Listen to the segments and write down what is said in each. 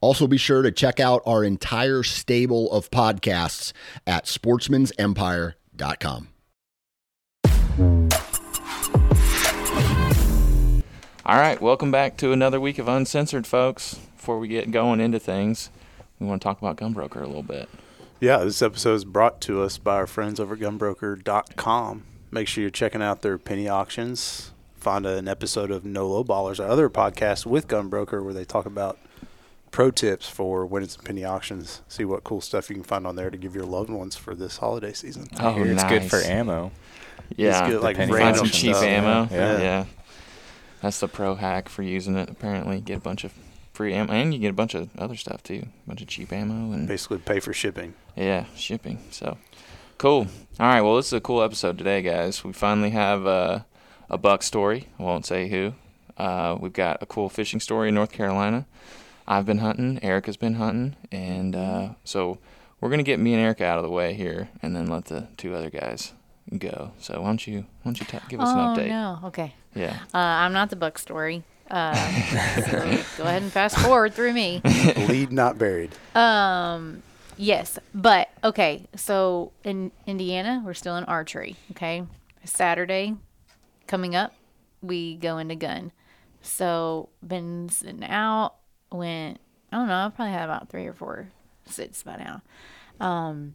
Also, be sure to check out our entire stable of podcasts at sportsmansempire.com. All right, welcome back to another week of Uncensored, folks. Before we get going into things, we want to talk about Gunbroker a little bit. Yeah, this episode is brought to us by our friends over at gunbroker.com. Make sure you're checking out their penny auctions. Find an episode of No Low Ballers, our other podcast with Gunbroker, where they talk about pro tips for winning some penny auctions. See what cool stuff you can find on there to give your loved ones for this holiday season. Oh, Here, it's good for ammo. Yeah, good, like, find some cheap stuff. ammo. Yeah. Yeah. that's the pro hack for using it. Apparently, get a bunch of free ammo, and you get a bunch of other stuff too. A bunch of cheap ammo and Basically, pay for shipping. yeah, shipping. So cool. All right, well, this is a cool episode today, guys. We finally have uh, a buck story. I won't say who. Uh, we've got a cool fishing story in North Carolina. I've been hunting. Arica's been hunting, and uh, so we're gonna get me and Arica out of the way here, and then let the two other guys go. So why don't you why don't you ta give us oh, an update? Oh no. Okay. Yeah. Uh, I'm not the buck story. Uh, so go ahead and fast forward through me. Lead not buried. Um, yes, but okay. So in Indiana, we're still in archery. Okay, Saturday coming up, we go into gun. So been sitting out. Went. I don't know. I probably had about three or four sits by now. Um,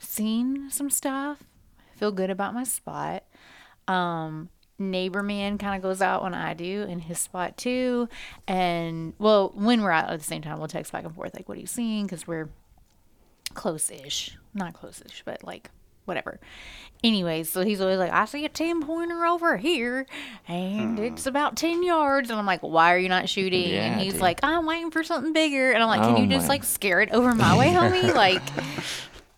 seen some stuff. Feel good about my spot. Um, neighbor man kind of goes out when I do in his spot too. And well, when we're out at the same time, we'll text back and forth like, "What are you seeing?" Because we're close-ish, not close-ish, but like whatever. Anyways, so he's always like, "I see a ten pointer over here, and it's about ten yards." And I'm like, "Why are you not shooting?" Yeah, and he's dude. like, "I'm waiting for something bigger." And I'm like, "Can Oh you just my. like scare it over my way, homie?" Like.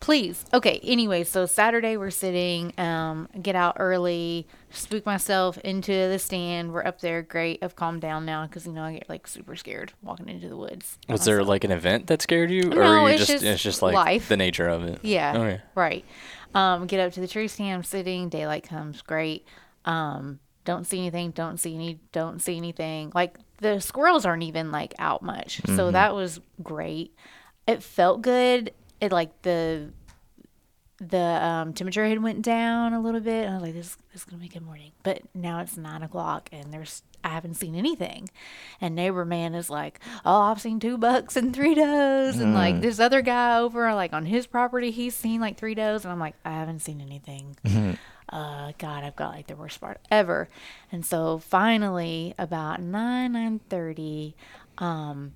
Please. Okay. Anyway, so Saturday we're sitting, um, get out early, spook myself into the stand. We're up there. Great. I've calmed down now because, you know, I get like super scared walking into the woods. Was there like an event that scared you, or No, you it's just, just it's just like life. the nature of it? Yeah. Okay. Right. Um, get up to the tree stand, I'm sitting, daylight comes, great. Um, don't see anything, don't see any, don't see anything. Like the squirrels aren't even like out much. So that was great. It felt good. It like the the um, temperature had went down a little bit. And I was like, this, this is gonna be a good morning. But now it's nine o'clock and there's I haven't seen anything. And neighbor man is like, oh, I've seen two bucks and three does. And like this other guy over, like on his property, he's seen like three does. And I'm like, I haven't seen anything. uh, God, I've got like the worst part ever. And so finally, about nine nine thirty, um,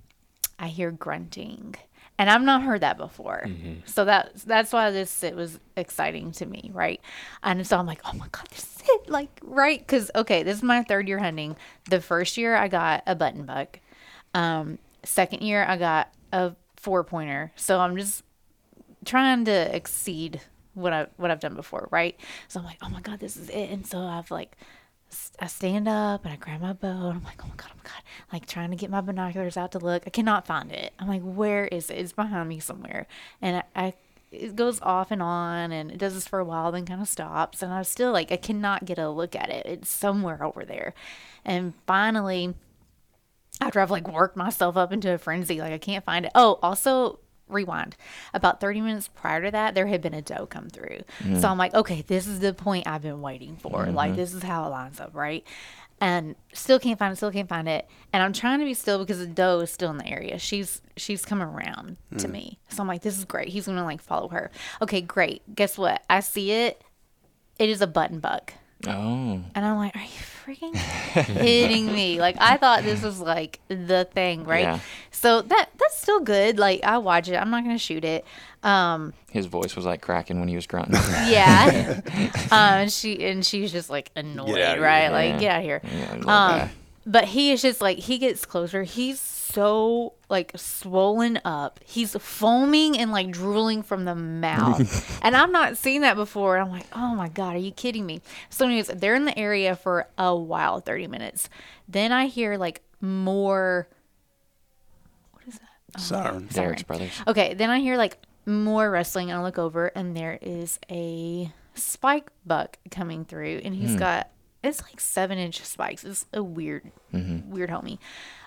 I hear grunting, and I've not heard that before. So that that's why this it was exciting to me, right? And so I'm like, oh my god, this is it, like right? Because okay, this is my third year hunting. The first year I got a button buck. Um, second year I got a four pointer. So I'm just trying to exceed what I what I've done before, right? So I'm like, oh my god, this is it. And so I've like, I stand up and I grab my bow and I'm like, oh my god, oh my god, like trying to get my binoculars out to look. I cannot find it. I'm like, where is it? It's behind me somewhere. And I, I it goes off and on and it does this for a while, then kind of stops. And I was still like, I cannot get a look at it. It's somewhere over there. And finally, after I've like worked myself up into a frenzy, like I can't find it. Oh, also rewind. About 30 minutes prior to that, there had been a doe come through. So mm. I'm like, okay, this is the point I've been waiting for. Like mm-hmm. this is how it lines up, right? And still can't find it, still can't find it. And I'm trying to be still because the doe is still in the area. She's she's coming around to mm. me. So I'm like, this is great. He's gonna like follow her. Okay, great. Guess what? I see it. It is a button buck. Oh. And I'm like, are you freaking kidding me? Like I thought this was like the thing, right? Yeah. So that that's still good. Like I watch it. I'm not gonna shoot it. Um, His voice was like cracking when he was grunting. yeah. um, she and she's just like annoyed, outta here. right? Yeah. Like get out of here. Yeah, Um, guy. but he is just like he gets closer. He's so like swollen up. He's foaming and like drooling from the mouth. and I've not seen that before. I'm like, oh my God, are you kidding me? So, anyways, they're in the area for a while 30 minutes. Then I hear like more. What is that? Oh, Sirens. Derek's brothers. Okay, then I hear like more wrestling, and I look over, and there is a spike buck coming through, and he's hmm. got it's like seven inch spikes. It's a weird, weird homie.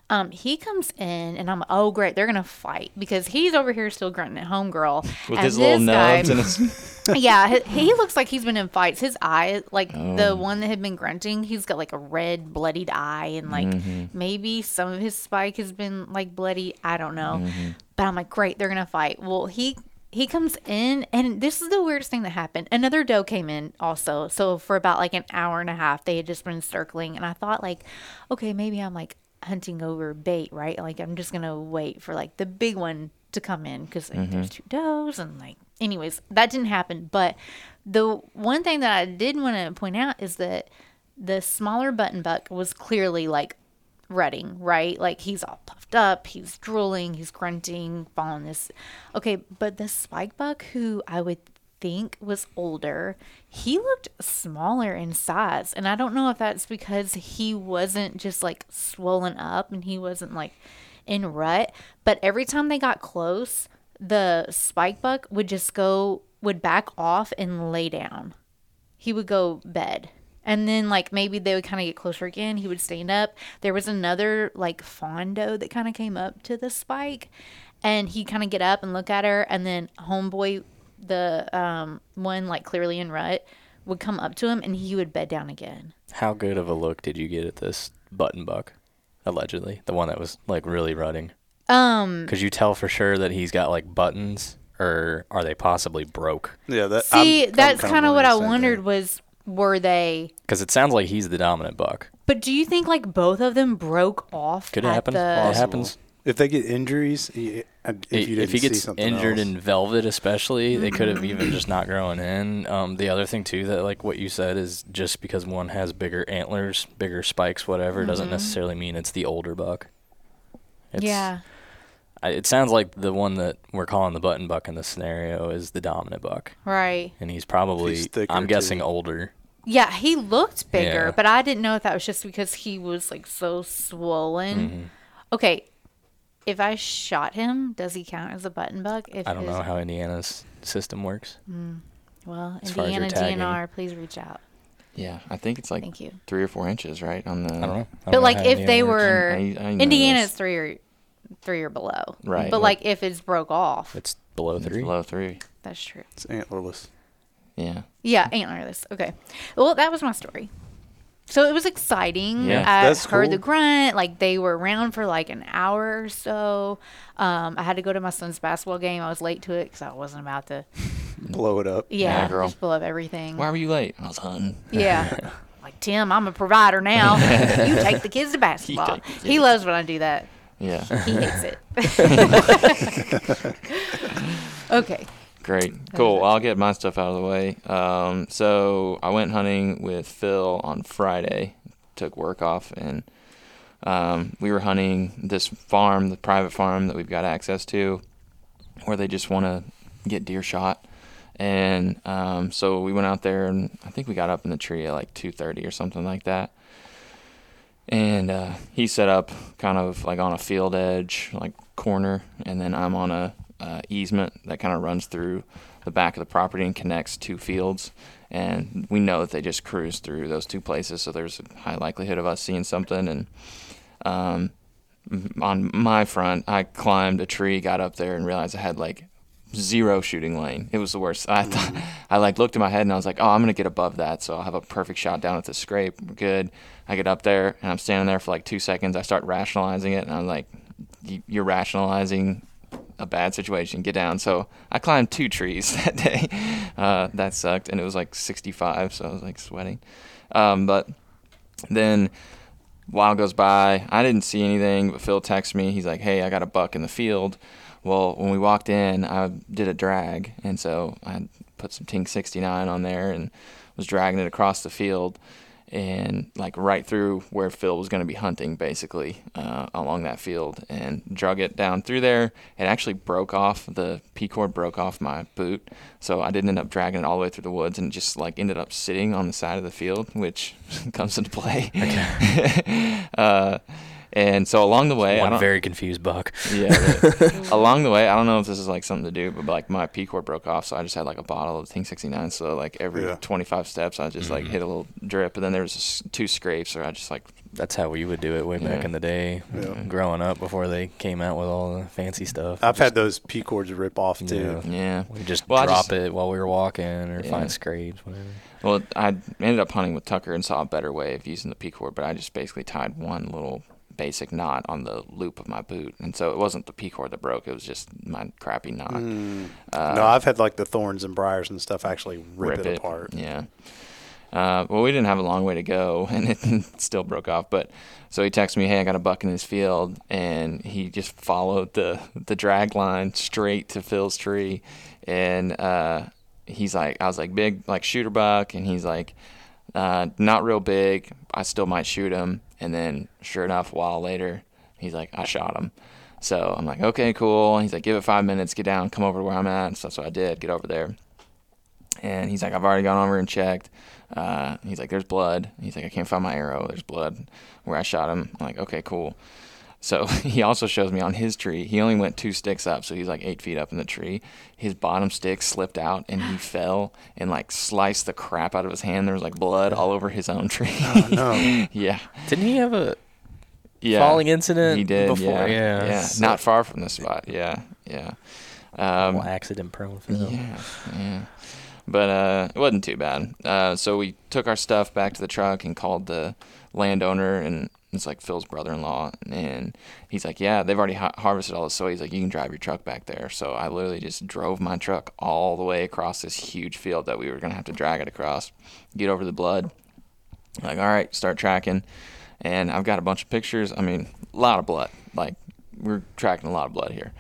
Um, he comes in, and I'm oh great, they're gonna fight because he's over here still grunting at homegirl With and his little guy- nubs and his. yeah, he, he looks like he's been in fights. His eye, like Oh. the one that had been grunting, he's got like a red, bloodied eye, and like Mm-hmm. maybe some of his spike has been like bloody. I don't know, Mm-hmm. but I'm like, great, they're gonna fight. Well, he he comes in, and this is the weirdest thing that happened. Another doe came in also. So for about like an hour and a half, they had just been circling, and I thought like, okay, maybe I'm like hunting over bait, right? Like I'm just gonna wait for like the big one to come in because like, there's mm-hmm. two does and like anyways that didn't happen but the one thing that i did want to point out is that the smaller button buck was clearly like rutting right? Like he's all puffed up he's drooling he's grunting following this. Okay but the spike buck who i would think was older he looked smaller in size. And i don't know if that's because he wasn't just like swollen up and he wasn't like in rut but every time they got close the spike buck would just go would back off and lay down. He would go bed and then like maybe they would kind of get closer again he would stand up there was another like fondo that kind of came up to the spike and he'd kind of get up and look at her and then homeboy the um one like clearly in rut would come up to him and he would bed down again How good of a look did you get at this button buck? Allegedly, the one that was like really rutting. um Could you tell for sure that he's got like buttons, or are they possibly broke? Yeah, that. see I'm- I'm that's kinda what i wondered thing. was were they Because it sounds like he's the dominant buck. but do you think like both of them broke off Could at happen. the It happens. If they get injuries, if, you didn't he see gets something injured else. in velvet, especially, they could have even just not growing in. Um, the other thing too that like what you said is just because one has bigger antlers, bigger spikes, whatever, doesn't necessarily mean it's the older buck. It's, yeah I, it sounds like the one that we're calling the button buck in this scenario is the dominant buck, right and he's probably He's thicker, I'm guessing too. older. Yeah, he looked bigger, Yeah. but I didn't know if that was just because he was like so swollen. Mm-hmm. Okay, if I shot him, does he count as a button buck? If I don't his- know how Indiana's system works. Well, as far as your Indiana tagging. DNR, please reach out. Yeah, I think it's like Thank you. three or four inches, right? On the. I don't know. I don't But know like how if they Indiana works. were I- I know Indiana this. is three or three or below. Right. But like if it's broke off, it's below It's three. below three. that's true. It's antlerless. Yeah. Yeah, antlerless. Okay. Well, that was my story. So it was exciting. Yeah, I that's heard the cool. grunt. Like they were around for like an hour or so. Um, I had to go to my son's basketball game. I was late to it because I wasn't about to. Blow it up. Yeah, Yeah, girl. just blow up everything. Why were you late? I was hunting. Yeah. like Tim, I'm a provider now. you take the kids to basketball. take the He kids. loves when I do that. Yeah. He hates it. okay. Great. Cool. I'll get my stuff out of the way. Um, so I went hunting with Phil on Friday, took work off, and um, we were hunting this farm, the private farm that we've got access to, where they just want to get deer shot. And um, so we went out there, and I think we got up in the tree at like 2:30 or something like that. And uh, he set up kind of like on a field edge, like corner, and then I'm on a uh, easement that kind of runs through the back of the property and connects two fields. And we know that they just cruise through those two places, so there's a high likelihood of us seeing something. And um, on my front, I climbed a tree, got up there, and realized I had like zero shooting lane. It was the worst. I thought I like looked at my head and I was like, oh, I'm gonna get above that, so I'll have a perfect shot down at the scrape. We're good. I get up there and I'm standing there for like two seconds. I start rationalizing it, and I'm like, you're rationalizing a bad situation. Get down. So I climbed two trees that day. Uh, that sucked, and it was like 65, so I was like sweating. Um, but then while goes by, I didn't see anything, but Phil texts me. He's like, "Hey, I got a buck in the field." Well, when we walked in, I did a drag, and so I put some Tink's 69 on there and was dragging it across the field. And like right through where Phil was going to be hunting, basically uh, along that field, and drug it down through there. It actually broke off the P cord broke off my boot, so I didn't end up dragging it all the way through the woods, and just like ended up sitting on the side of the field, which comes into play. uh, and so along the way, I One don't- very confused buck. yeah. the- along the way, I don't know if this is like something to do, but like my P cord broke off, so I just had like a bottle of Tink's 69. So like every Yeah. 25 steps, I just like mm-hmm. hit a little drip, and then there was s- two scrapes, or I just like That's how we would do it way back in the day, Yeah. growing up before they came out with all the fancy stuff. I've had those P cords rip off too. Yeah. yeah. We just Well, drop just- it while we were walking or Yeah. find scrapes, whatever. Well, I ended up hunting with Tucker and saw a better way of using the P cord, but I just basically tied one little basic knot on the loop of my boot, and so it wasn't the P cord that broke; it was just my crappy knot. Mm. Uh, no, I've had like the thorns and briars and stuff actually rip, it, apart. Yeah. Uh, well, we didn't have a long way to go, and it still broke off. But so he texted me, "Hey, I got a buck in this field," and he just followed the the drag line straight to Phil's tree, and uh, he's like, "I was like big, like shooter buck," and he's like, uh, "Not real big. I still might shoot him." And then, sure enough, a while later, he's like, "I shot him." So I'm like, "Okay, cool." He's like, "Give it five minutes, get down, come over to where I'm at." So, so I did get over there. And he's like, I've already gone over and checked. Uh, he's like, there's blood. He's like, I can't find my arrow. There's blood where I shot him. I'm like, okay, cool. So he also shows me on his tree. He only went two sticks up, so he's like eight feet up in the tree. His bottom stick slipped out and he fell and like sliced the crap out of his hand. There was like blood all over his own tree. Oh, no. yeah, Didn't he have a yeah. falling incident He did. before? yeah, Yeah, yeah. so- Not far from the spot. Yeah, yeah. Um, accident prone Yeah, yeah. But uh, it wasn't too bad. Uh, so we took our stuff back to the truck and called the landowner, and it's like Phil's brother-in-law, and he's like, "Yeah, they've already ha- harvested all the soy." He's like, "You can drive your truck back there." So I literally just drove my truck all the way across this huge field that we were gonna have to drag it across, get over the blood. Like, all right, start tracking, and I've got a bunch of pictures. I mean, a lot of blood. Like, we're tracking a lot of blood here.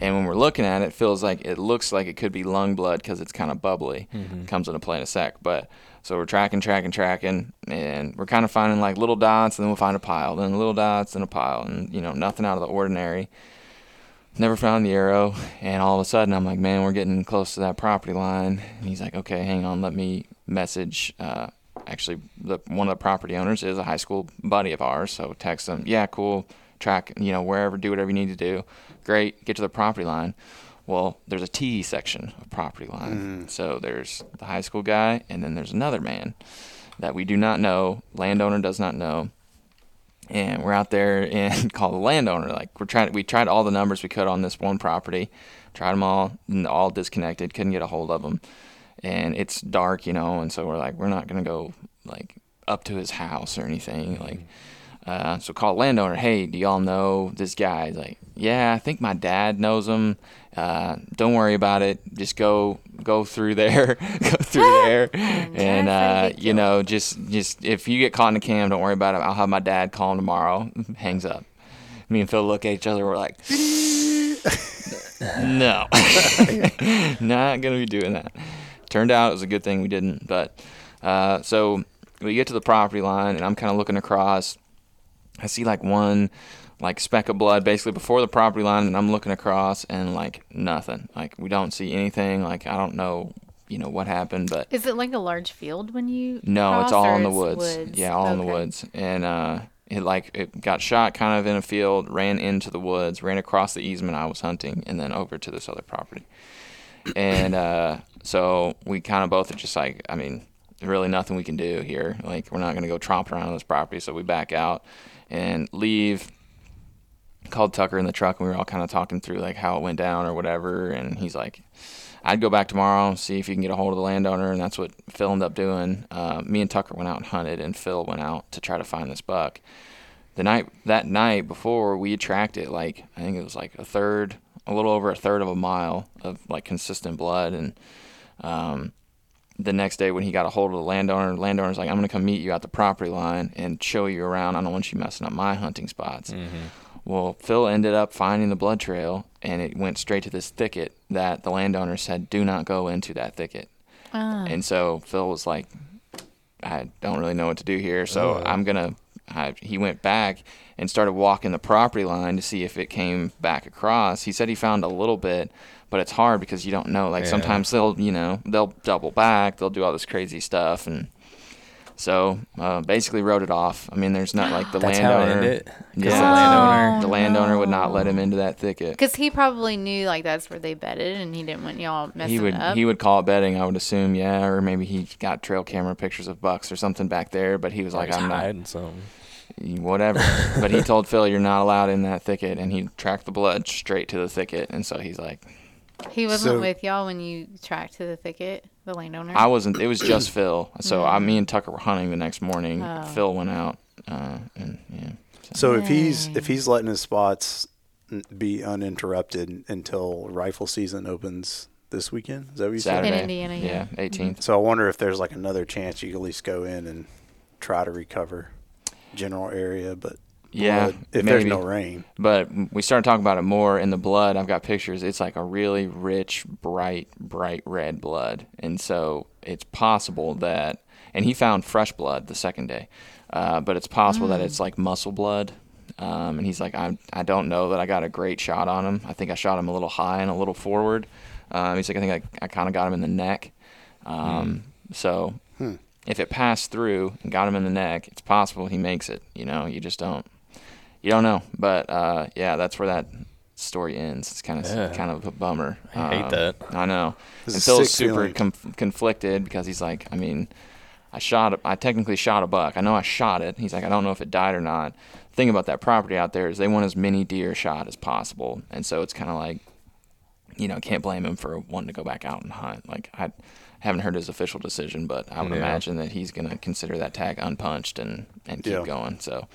And when we're looking at it, it feels like it looks like it could be lung blood because it's kind of bubbly. Mm-hmm. Comes into play in a sec. But so we're tracking, tracking, tracking, and we're kind of finding like little dots, and then we'll find a pile, then little dots, and a pile, and you know nothing out of the ordinary. Never found the arrow, and all of a sudden I'm like, man, we're getting close to that property line. And he's like, okay, hang on, let me message. Uh, actually, the one of the property owners is a high school buddy of ours, so text him, yeah, cool, track, you know, wherever, do whatever you need to do. Great, get to the property line. Well, there's a T section of property line. Mm. So there's the high school guy, and then there's another man that we do not know, landowner does not know and we're out there and call the landowner. Like we're trying, we tried all the numbers we could on this one property, tried them all, all disconnected. Couldn't get a hold of them, and it's dark, you know. And so we're like, we're not gonna go like up to his house or anything. Like, mm. Uh, so call landowner. Hey, do y'all know this guy? He's like, yeah, I think my dad knows him. Uh, don't worry about it. Just go go through there, go through there, and uh, you know, just just if you get caught in a cam, don't worry about it. I'll have my dad call him tomorrow. Hangs up. Me and Phil look at each other. We're like, no, not gonna be doing that. Turned out it was a good thing we didn't. But uh, so we get to the property line, and I'm kind of looking across. I see like one like speck of blood basically before the property line and I'm looking across and like nothing. Like we don't see anything. Like I don't know, you know, what happened, but Is it like a large field when you? no, it's all in the it's woods. Yeah, all in the woods. And uh it like it got shot kind of in a field, ran into the woods, ran across the easement I was hunting, and then over to this other property. And uh, so we kind of both are just like, I mean, really nothing we can do here. Like we're not gonna go tromping around on this property, so we back out and leave. Called Tucker in the truck, and we were all kind of talking through like how it went down or whatever. And he's like, I'd go back tomorrow, see if you can get a hold of the landowner, and that's what Phil ended up doing. Uh, me and Tucker went out and hunted, and Phil went out to try to find this buck. The night that night before, we tracked it like I think it was like a third, a little over a third of a mile of like consistent blood, and um, the next day when he got a hold of the landowner, the landowner's like, "I'm gonna come meet you at the property line and show you around. I don't want you messing up my hunting spots." Well, Phil ended up finding the blood trail, and it went straight to this thicket that the landowner said, "Do not go into that thicket." Ah. And so Phil was like, I don't really know what to do here, so I'm gonna. I, he went back and started walking the property line to see if it came back across. He said he found a little bit, but it's hard because you don't know. Like Yeah. sometimes they'll, you know, they'll double back, they'll do all this crazy stuff, and so uh, basically wrote it off. I mean, there's not like the That's how it landowner. ended. 'Cause Yeah. the landowner. The landowner would not let him into that thicket. Because he probably knew like that's where they bedded, and he didn't want y'all messing he would up. he would call it betting. I would assume, yeah, or maybe he got trail camera pictures of bucks or something back there. But he was like, He's I'm not, hiding something. whatever. but he told Phil, you're not allowed in that thicket, and he tracked the blood straight to the thicket. And so he's like, he wasn't So- with y'all when you tracked to the thicket, the landowner. I wasn't. It was just Phil. So I, Mm. me and Tucker were hunting the next morning. Oh. Phil went out, uh, and yeah. So if he's if he's letting his spots be uninterrupted until rifle season opens this weekend, is that what you said? Saturday, Indiana, yeah. yeah, 18th. So I wonder if there's like another chance you could at least go in and try to recover general area, but Yeah, blood, if there's no rain. But we started talking about it more in the blood. I've got pictures. It's like a really rich, bright, bright red blood. And so it's possible that, and he found fresh blood the second day, uh, but it's possible that it's like muscle blood. Um, and he's like, I, I don't know that I got a great shot on him. I think I shot him a little high and a little forward. Um, he's like, I think I, I kind of got him in the neck. Um, So if it passed through and got him in the neck, it's possible he makes it. You know, you just don't you don't know, but uh, yeah, that's where that story ends. It's kind of Yeah. kind of a bummer. I hate Um, that. I know. It's And Phil's super feeling. conf- conflicted because he's like, I mean, I shot, a- I technically shot a buck. I know I shot it. He's like, I don't know if it died or not. The thing about that property out there is they want as many deer shot as possible, and so it's kind of like, you know, can't blame him for wanting to go back out and hunt. Like I haven't heard his official decision, but I would Yeah. imagine that he's gonna consider that tag unpunched and and keep Yeah. going. So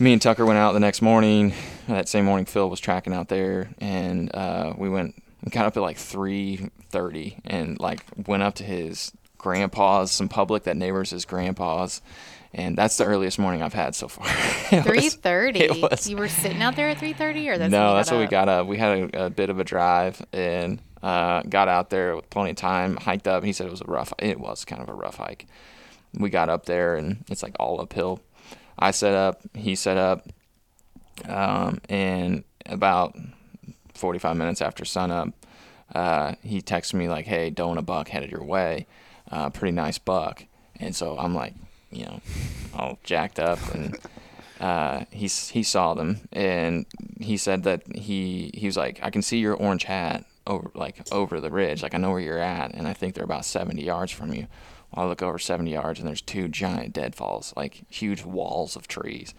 me and Tucker went out the next morning. That same morning, Phil was tracking out there, and uh, we went. We got up at like three thirty, and like went up to his grandpa's, some public that neighbors his grandpa's, and that's the earliest morning I've had so far. Three thirty. You were sitting out there at three thirty, or that's no, you that's what we got up. We had a, a bit of a drive and uh, got out there with plenty of time, hiked up. He said it was a rough. It was kind of a rough hike. We got up there and it's like all uphill. I set up, he set up, um, and about 45 minutes after sunup, uh, he texted me like, "Hey, don't a buck headed your way, uh, pretty nice buck." And so I'm like, you know, all jacked up and uh, he he saw them and he said that he he was like, I can see your orange hat over like over the ridge, like I know where you're at, and I think they're about 70 yards from you. I look over 70 yards and there's two giant deadfalls, like huge walls of trees.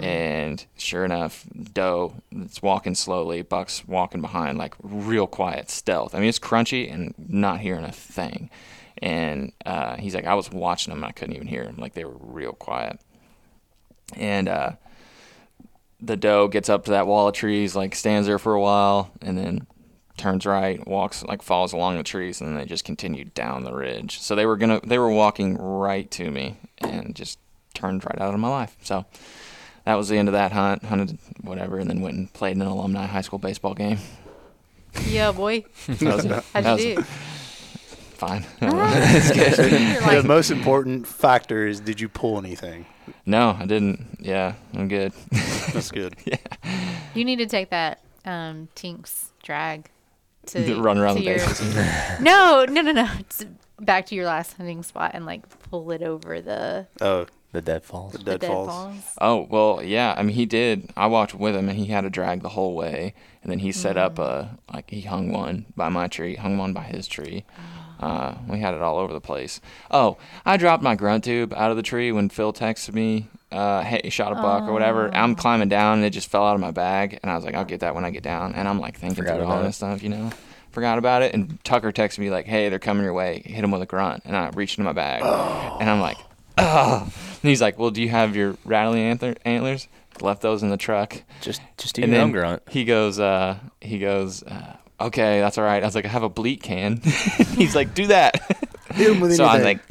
And sure enough, doe it's walking slowly, buck's walking behind, like real quiet, stealth. I mean, it's crunchy and not hearing a thing. And uh, he's like, I was watching them, and I couldn't even hear them. Like they were real quiet and uh, the doe gets up to that wall of trees, like stands there for a while, and then turns right, walks like falls along the trees, and then they just continued down the ridge. So they were gonna, they were walking right to me, and just turned right out of my life. So that was the end of that hunt. Hunted whatever, and then went and played in an alumni high school baseball game. Yeah, boy. That was, How'd that you was do? fine. You're the most important factor is did you pull anything? no, I didn't. Yeah, I'm good. That's good. yeah. you need to take that um, Tinks drag to Run around to the your- bases. No, no, no, no. It's back to your last hunting spot and like pull it over the, Oh, The deadfalls. the the deadfalls. deadfalls. Oh well, yeah. I mean, he did. I walked with him, and he had a drag the whole way. And then he set up a like he hung one by my tree, hung one by his tree. Uh, we had it all over the place. Oh, I dropped my grunt tube out of the tree when Phil texted me, uh, "Hey, shot a buck or whatever." I'm climbing down, and it just fell out of my bag. And I was like, "I'll get that when I get down." And I'm like thinking Forgot through all about this stuff, you know. Forgot about it, and Tucker texted me like, "Hey, they're coming your way. Hit them with a grunt." And I reached into my bag, and I'm like, "Oh!" And he's like, "Well, do you have your rattling antler- antlers?" Left those in the truck. Just just do And your then own grunt. he goes, uh, he goes, uh, okay, that's all right. I was like, I have a bleat can. He's like, do that. Hit him with so I was like,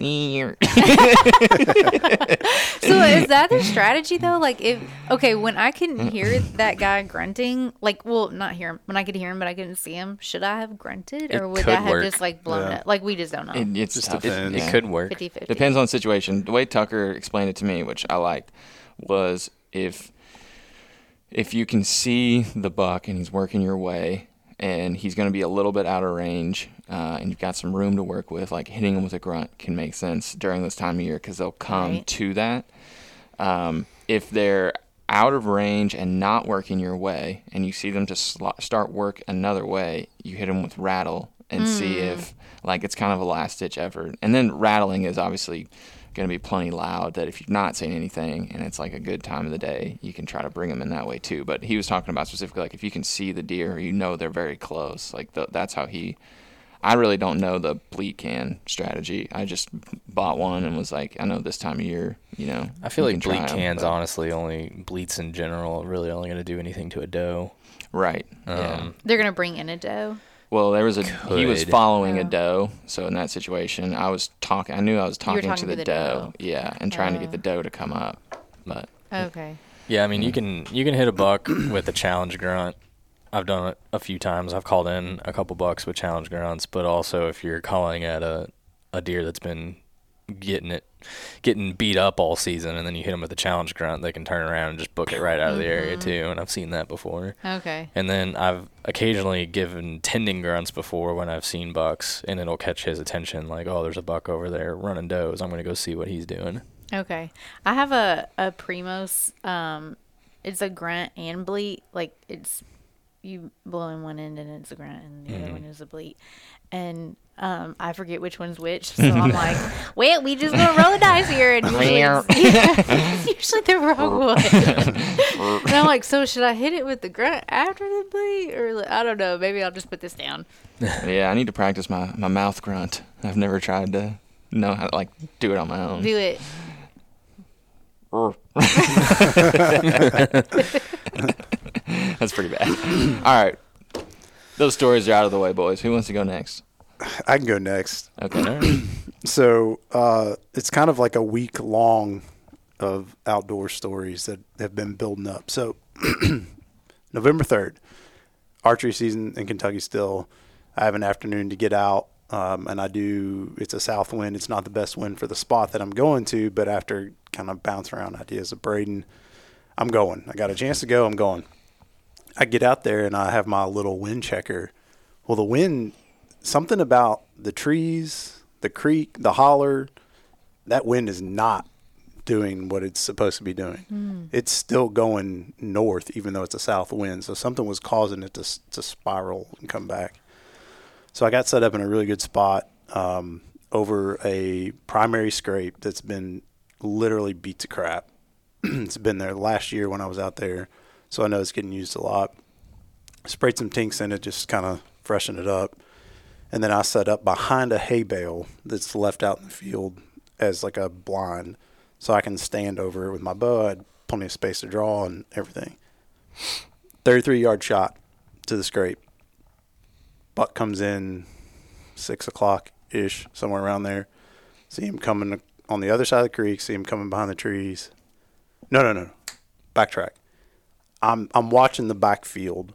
So is that the strategy though? Like if okay, when I couldn't mm. hear that guy grunting, like well, not hear him when I could hear him, but I couldn't see him. Should I have grunted, or It would could that have work. just like blown Yeah. it? Like we just don't know. it, it's Just tough. depends. Yeah. It could work. 50-50. Depends on the situation. The way Tucker explained it to me, which I liked, was if if you can see the buck and he's working your way and he's going to be a little bit out of range uh, and you've got some room to work with, like hitting them with a grunt can make sense during this time of year because they'll come Right. to that. Um, if they're out of range and not working your way, and you see them to sl- start work another way, you hit them with rattle and see if like it's kind of a last ditch effort. And then rattling is obviously going to be plenty loud that if you've not seen anything and it's like a good time of the day, you can try to bring them in that way too. But he was talking about specifically like if you can see the deer, you know they're very close. Like th- that's how he. I really don't know the bleat can strategy. I just bought one and was like, I know this time of year, you know. I feel like can try cans, but- honestly, only bleats in general, really only going to do anything to a doe. Right. yeah. Um, They're gonna bring in a doe. Well, there was a he was Could. following a Oh. doe, so in that situation, I was talking. I knew I was talking, talking to to the, the doe, doe. yeah, and trying to get Oh. the doe to come up. But Okay. Yeah, I mean you can you can hit a buck with a challenge grunt. I've done it a few times. I've called in a couple bucks with challenge grunts, but also if you're calling at a a deer that's been getting it getting beat up all season and then you hit them with a challenge grunt, they can turn around and just book it right out of the area too, and I've seen that before. Okay. And then I've occasionally given tending grunts before when I've seen bucks, and it'll catch his attention. Like, oh, there's a buck over there running does. I'm gonna go see what he's doing. Okay. I have a a Primos. Um, it's a grunt and bleat. Like it's you blow in one end and it's a grunt, and the other one is a bleat. And um, I forget which one's which, so I'm like, "Wait, we just gonna roll the dice here." And usually, it's, it's usually the wrong one. and I'm like, "So should I hit it with the grunt after the bleat, or like, I don't know? Maybe I'll just put this down." yeah, I need to practice my, my mouth grunt. I've never tried to know how to like do it on my own. Do it. That's pretty bad. All right, those stories are out of the way, boys. Who wants to go next? I can go next. Okay. So uh, it's kind of like a week long of outdoor stories that have been building up. So November 3rd, archery season in Kentucky still. I have an afternoon to get out, um, and I do. It's a south wind. It's not the best wind for the spot that I'm going to, but after kind of bouncing around ideas of Brayden, I'm going. I got a chance to go. I'm going. I get out there and I have my little wind checker. Well, the wind, something about the trees, the creek, the holler, that wind is not doing what it's supposed to be doing. It's still going north, even though it's a south wind. So something was causing it to to spiral and come back. So I got set up in a really good spot um, over a primary scrape that's been literally beat to crap. it's been there last year when I was out there, so I know it's getting used a lot. Sprayed some tinks in it, just kind of freshen it up, and then I set up behind a hay bale that's left out in the field as like a blind, so I can stand over it with my bow. I had plenty of space to draw and everything. Thirty-three yard shot to the scrape. Buck comes in six o'clock ish, somewhere around there. See him coming on the other side of the creek. See him coming behind the trees. No, no, no. Backtrack. I'm I'm watching the backfield,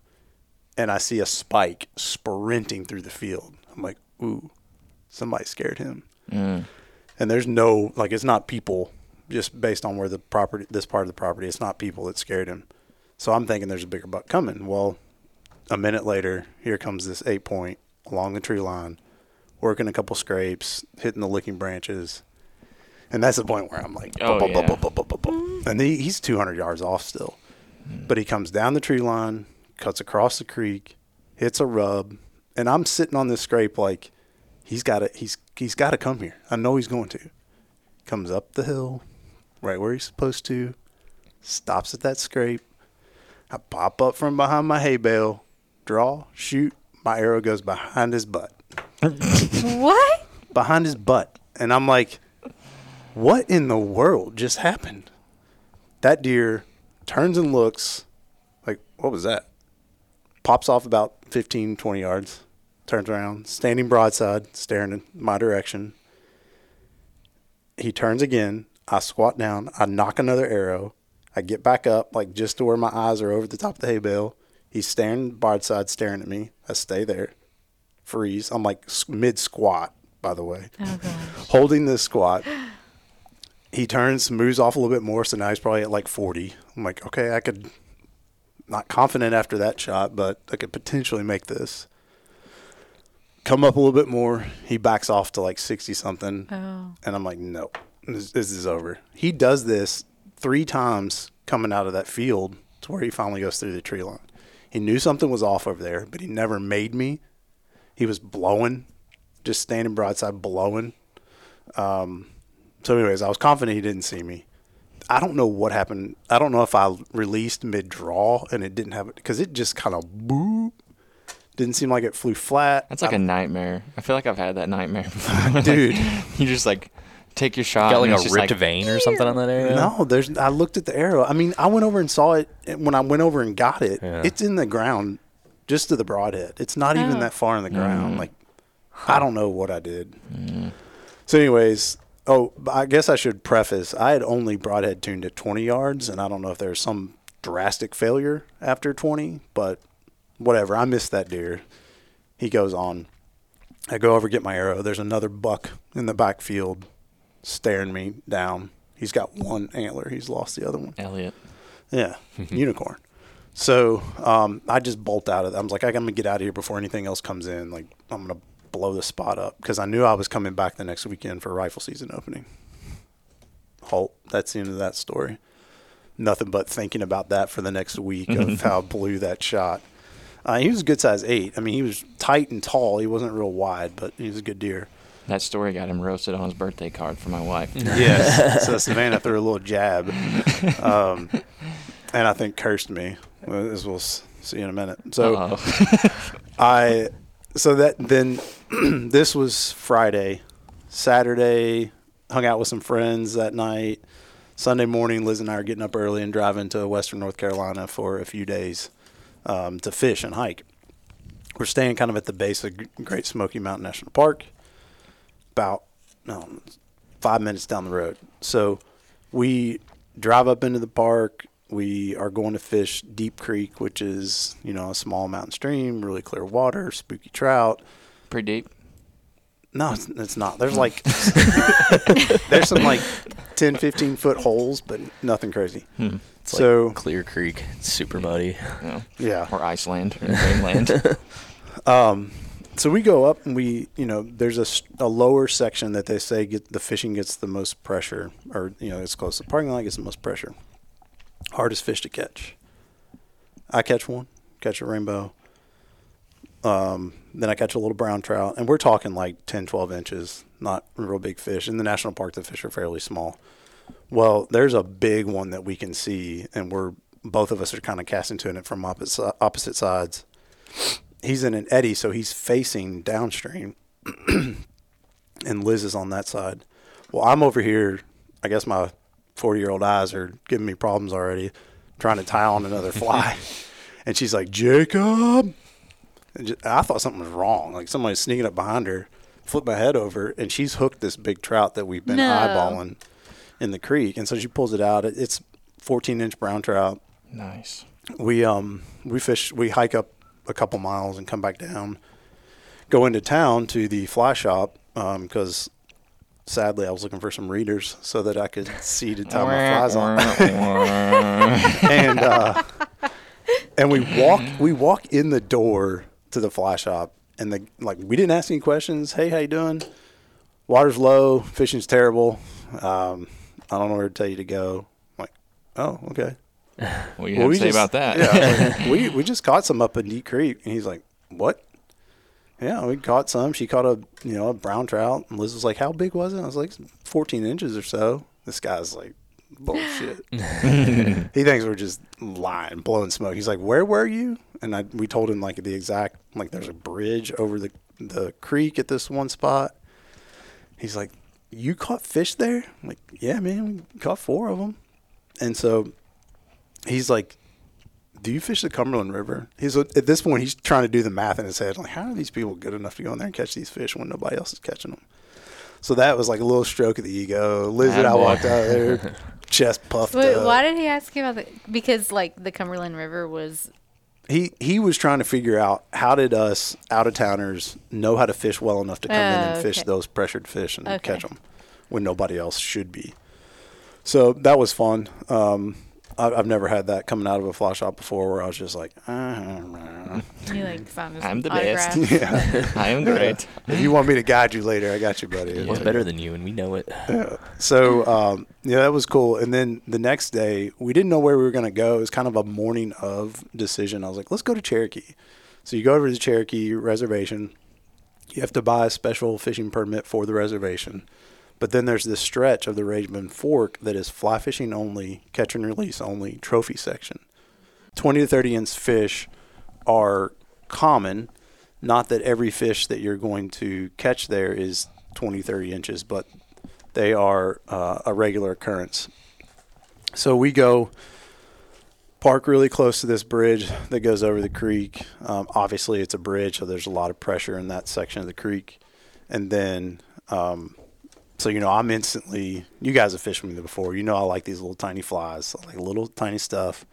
and I see a spike sprinting through the field. I'm like, ooh, somebody scared him. Mm. And there's no like it's not people. Just based on where the property, this part of the property, it's not people that scared him. So I'm thinking there's a bigger buck coming. Well, a minute later, here comes this eight point along the tree line, working a couple scrapes, hitting the licking branches. And that's the point where I'm like, Oh, "Bup, bup, yeah. bup, bup, bup, bup, bup." and he, he's 200 yards off still. Mm-hmm. But he comes down the tree line, cuts across the creek, hits a rub, and I'm sitting on this scrape like he's got to he's he's got to come here. I know he's going to. Comes up the hill, right where he's supposed to, stops at that scrape. I pop up from behind my hay bale, draw, shoot. My arrow goes behind his butt. What? Behind his butt. And I'm like, what in the world just happened? That deer turns and looks like, what was that? Pops off about 15, 20 yards, turns around, standing broadside, staring in my direction. He turns again. I squat down. I knock another arrow. I get back up, like just to where my eyes are over the top of the hay bale. He's staring broadside, staring at me. I stay there, freeze. I'm like mid squat, by the way, Oh holding this squat. He turns, moves off a little bit more, so now he's probably at like 40. I'm like, okay, I could, not confident after that shot, but I could potentially make this. Come up a little bit more. He backs off to like 60 something. Oh. And I'm like, no, this, this is over. He does this three times coming out of that field to where he finally goes through the tree line. He knew something was off over there, but he never made me. He was blowing, just standing broadside blowing. Um, so, anyways, I was confident he didn't see me. I don't know what happened. I don't know if I released mid draw and it didn't have it because it just kind of boop. Didn't seem like it flew flat. That's like a nightmare. I feel like I've had that nightmare before. Like, Dude. you just like take your shot. Got and like it's a ripped like, vein or something on that area. No, there's. I looked at the arrow. I mean, I went over and saw it and when I went over and got it. Yeah. It's in the ground, just to the broadhead. It's not even Oh. that far in the ground. Mm. Like, I don't know what I did. So, anyways, oh, I guess I should preface. I had only broadhead tuned at 20 yards, and I don't know if there's some drastic failure after 20, but whatever. I missed that deer. He goes on. I go over get my arrow. There's another buck in the backfield staring me down. He's got one antler. He's lost the other one. Elliot. Yeah, unicorn. So um, I just bolt out of it. I was like, I'm gonna get out of here before anything else comes in. Like I'm gonna blow the spot up because I knew I was coming back the next weekend for rifle season opening. Halt. That's the end of that story. Nothing but thinking about that for the next week of how I blew that shot. Uh, he was a good size eight. I mean, he was tight and tall. He wasn't real wide, but he was a good deer. That story got him roasted on his birthday card for my wife. Yes. so Savannah threw a little jab, um, and I think cursed me. As we'll see in a minute. So Uh-oh. I, so that then this was Friday, Saturday, hung out with some friends that night. Sunday morning, Liz and I are getting up early and driving to Western North Carolina for a few days um, to fish and hike. We're staying kind of at the base of Great Smoky Mountain National Park, about no, five minutes down the road. So we drive up into the park. We are going to fish Deep Creek, which is, you know, a small mountain stream, really clear water, spooky trout. Pretty deep. No, it's, it's not. There's like, there's some like 10, 15 foot holes, but nothing crazy. Hmm. It's like So, Clear Creek, super muddy. Yeah. yeah. Or Iceland or Greenland. Um, so we go up and we, you know, there's a, a lower section that they say get the fishing gets the most pressure, or you know, it's close to the parking lot gets the most pressure. Hardest fish to catch. I catch one, catch a rainbow. Um, then I catch a little brown trout, and we're talking like 10, 12 inches, not real big fish. In the national park, the fish are fairly small. Well, there's a big one that we can see, and we're both of us are kind of casting to it from opposite opposite sides he's in an eddy, so he's facing downstream, and Liz is on that side. Well, I'm over here. I guess my 40 year old eyes are giving me problems already, trying to tie on another fly, and she's like, Jacob. And ju- I thought something was wrong, like somebody's sneaking up behind her. Flip my head over, and she's hooked this big trout that we've been No. eyeballing in the creek, and so she pulls it out. It- It's 14 inch brown trout nice. we um we fish we hike up a couple miles and come back down go into town to the fly shop because sadly i was looking for some readers so that i could see to tie my flies on. and uh and we walk we walk in the door to the fly shop and the like we didn't ask any questions. Hey how you doing? Water's low fishing's terrible. Um i don't know where to tell you to go. I'm like oh okay. What do you well, have we to say just- about that? Yeah, like, we we just caught some up in Deep Creek, and he's like, "What?" Yeah, we caught some. She caught a you know a brown trout, and Liz was like, "How big was it?" I was like, "14 inches or so." This guy's like, "Bullshit." he thinks we're just lying, blowing smoke. He's like, "Where were you?" And I we told him like the exact like there's a bridge over the the creek at this one spot. He's like, "You caught fish there?" I'm like, "Yeah, man, we caught four of them." And so he's like, "Do you fish the Cumberland River?" He's at this point he's trying to do the math in his head, like, "How are these people good enough to go in there and catch these fish when nobody else is catching them?" So that was like a little stroke of the ego. Liz and I walked out of there, chest puffed Wait, up. why did he ask you about the? Because like the Cumberland River was. he he was trying to figure out how did us out of towners know how to fish well enough to come in and Oh, fish those pressured fish and Okay. catch them when nobody else should be. So that was fun. Um, I, I've never had that coming out of a fly shop before, where I was just like, uh, You like found his I'm the best. yeah. I am great. if you want me to guide you later, I got you, buddy. It's better than you, and we know it. So um, yeah, that was cool. And then the next day, we didn't know where we were going to go. It was kind of a morning of decision. I was like, let's go to Cherokee. So you go over to the Cherokee reservation. You have to buy a special fishing permit for the reservation. But then there's this stretch of the Raven Fork that is fly fishing only, catch and release only, trophy section. 20 to 30 inch fish are common. Not that every fish that you're going to catch there is 20, 30 inches, but they are uh, a regular occurrence. So we go park really close to this bridge that goes over the creek. Um, obviously, it's a bridge, so there's a lot of pressure in that section of the creek. And then, um, so you know, I'm instantly. You guys have fished with me before. You know, I like these little tiny flies, I like little tiny stuff,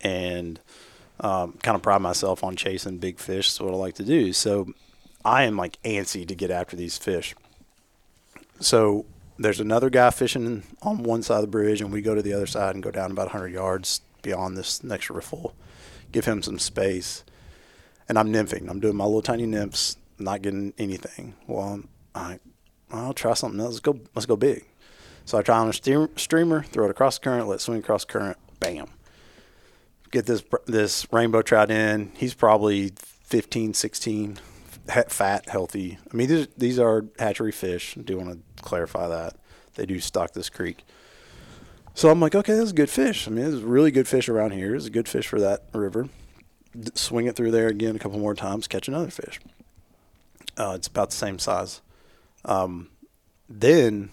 and um, kind of pride myself on chasing big fish. That's what I like to do. So I am like antsy to get after these fish. So there's another guy fishing on one side of the bridge, and we go to the other side and go down about 100 yards beyond this next riffle, give him some space. And I'm nymphing. I'm doing my little tiny nymphs, not getting anything. Well, I, I'll try something else. Let's go. Let's go big. So I try on a streamer, throw it across the current, let it swing across current. Bam. Get this this rainbow trout in. He's probably 15, 16, fat, healthy. I mean, these these are hatchery fish. I do want to clarify that they do stock this creek. So I'm like, okay, that's a good fish. I mean, there's really good fish around here. It's a good fish for that river. Swing it through there again a couple more times, catch another fish. Uh, it's about the same size. Um, then